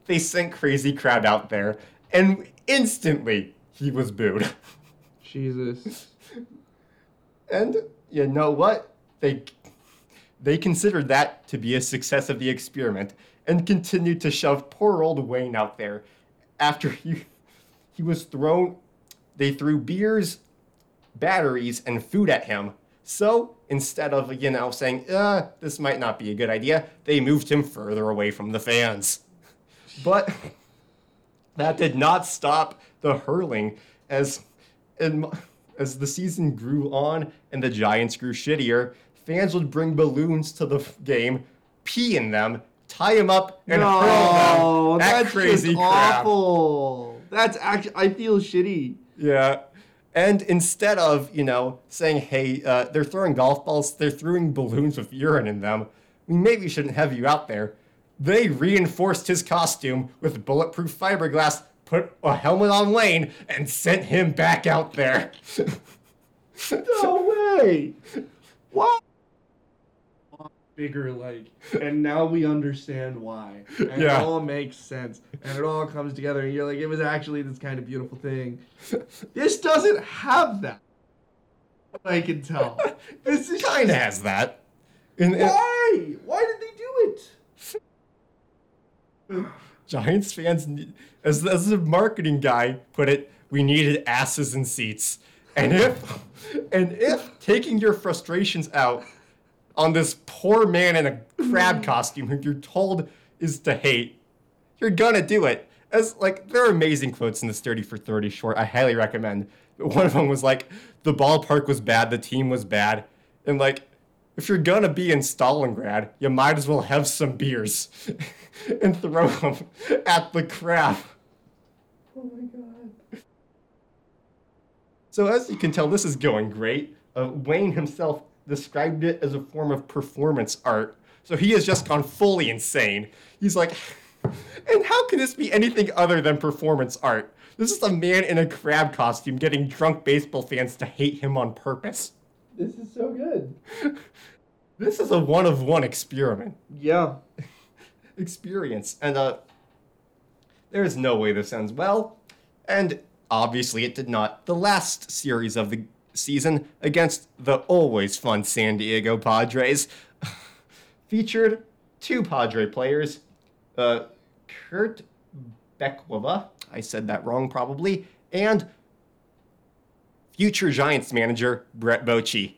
they sent Crazy Crab out there, and instantly he was booed. Jesus. And you know what? They they considered that to be a success of the experiment and continued to shove poor old Wayne out there after he he was thrown they threw beers, batteries, and food at him. So instead of, you know, saying, uh, this might not be a good idea, they moved him further away from the fans. But that did not stop the hurling as in, as the season grew on and the Giants grew shittier. Fans would bring balloons to the game, pee in them, tie them up, and hurl No, them at that's crazy just crab. awful. That's actually. I feel shitty. Yeah. And instead of, you know, saying, hey, uh, they're throwing golf balls, they're throwing balloons with urine in them, we maybe shouldn't have you out there. They reinforced his costume with bulletproof fiberglass, put a helmet on Lane, and sent him back out there. No way. What? Bigger like, and now we understand why, and Yeah. it all makes sense, and it all comes together, and you're like, it was actually this kind of beautiful thing. This doesn't have that. I can tell. This is kind of has that. And, why? Why did they do it? Giants fans, as, as the marketing guy put it, we needed asses and seats. And if, and if taking your frustrations out on this poor man in a crab costume who you're told is to hate, you're gonna do it. As like there are amazing quotes in this 30 for 30 short. I highly recommend. But one of them was like, the ballpark was bad, the team was bad. And like, if you're gonna be in Stalingrad, you might as well have some beers and throw them at the crab. Oh my god. So as you can tell, this is going great. Uh, Wayne himself described it as a form of performance art. So he has just gone fully insane. He's like, and how can this be anything other than performance art? This is a man in a crab costume getting drunk baseball fans to hate him on purpose. This is so good. This is a one of one experiment. Yeah. Experience. And uh there's no way this ends well. And obviously it did not. The last series of the season against the always fun San Diego Padres featured two Padre players, uh, Kurt Bekwava, I said that wrong probably, and future Giants manager Brett Bochy,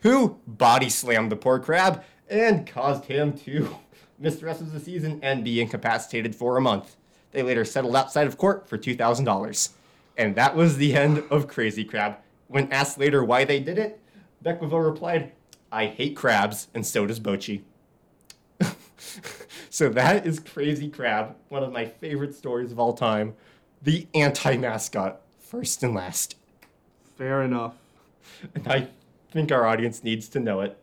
who body slammed the poor crab and caused him to miss the rest of the season and be incapacitated for a month. They later settled outside of court for $2,000. And that was the end of Crazy Crab. When asked later why they did it, Bekwava replied, I hate crabs, and so does Bochy. so that is Crazy Crab, one of my favorite stories of all time. The anti mascot, first and last. Fair enough. And I think our audience needs to know it.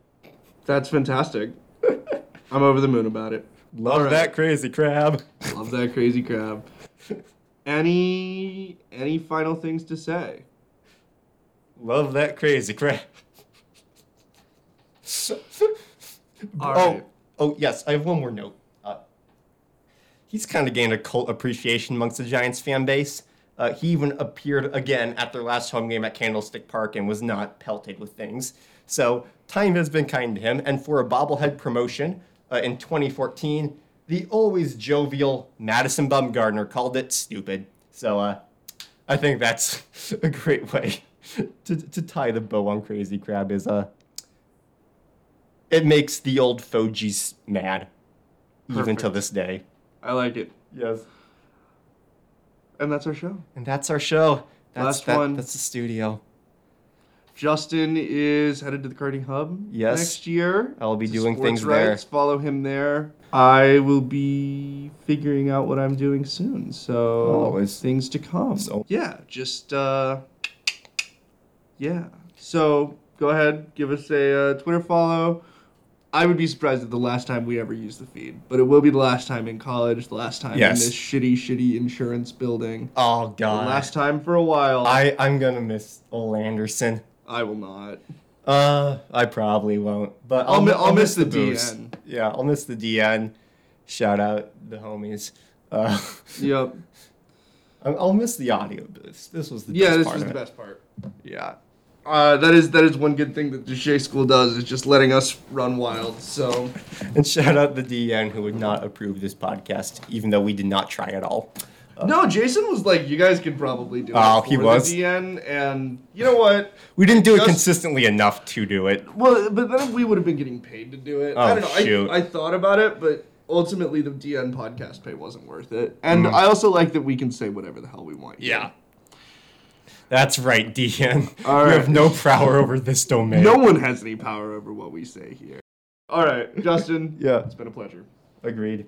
That's fantastic. I'm over the moon about it. Love right. that Crazy Crab. Love that crazy crab. Any any final things to say? Love that Crazy crap. Oh, right. oh yes, I have one more note. Uh, he's kind of gained a cult appreciation amongst the Giants fan base. Uh, he even appeared again at their last home game at Candlestick Park and was not pelted with things. So time has been kind to him. And for a bobblehead promotion uh, in 2014, the always jovial Madison Bumgarner called it stupid. So uh, I think that's a great way to, to tie the bow on Crazy Crab. Is uh, it makes the old Fogies mad, even Perfect. to this day. I like it. Yes. And that's our show. And that's our show. That's, Last that- one. That's the studio. Justin is headed to the karting hub Yes. next year. I'll be doing things there. Follow him there. I will be figuring out what I'm doing soon. So Always. things to come. So- yeah, just uh, yeah. So go ahead, give us a uh, Twitter follow. I would be surprised at the last time we ever use the feed, but it will be the last time in college, the last time Yes. in this shitty, shitty insurance building, Oh the god. last time for a while. I I'm gonna miss Ole Anderson. I will not. Uh, I probably won't, but I'll, mi- I'll, miss the booze. DN. Yeah, I'll miss the DN. Shout out the homies. Uh, Yep. I'll I'll miss the audio boost. This was the Yeah, best this part was of the it. best part. Yeah. Uh, that is that is one good thing that the J School does is just letting us run wild. So And shout out the DN who would not approve this podcast, even though we did not try at all. no, Jason was like, you guys could probably do it. Oh, he was the? DN, and you know what? We didn't do it consistently enough to do it. Well, but then we would have been getting paid to do it. I Oh, don't know. shoot. I, I thought about it, but ultimately the DN podcast pay wasn't worth it. And Mm. I also like that we can say whatever the hell we want. here. Yeah. That's right, DN. All You have no power over this domain. No one has any power over what we say here. All right, Justin. Yeah. It's been a pleasure. Agreed.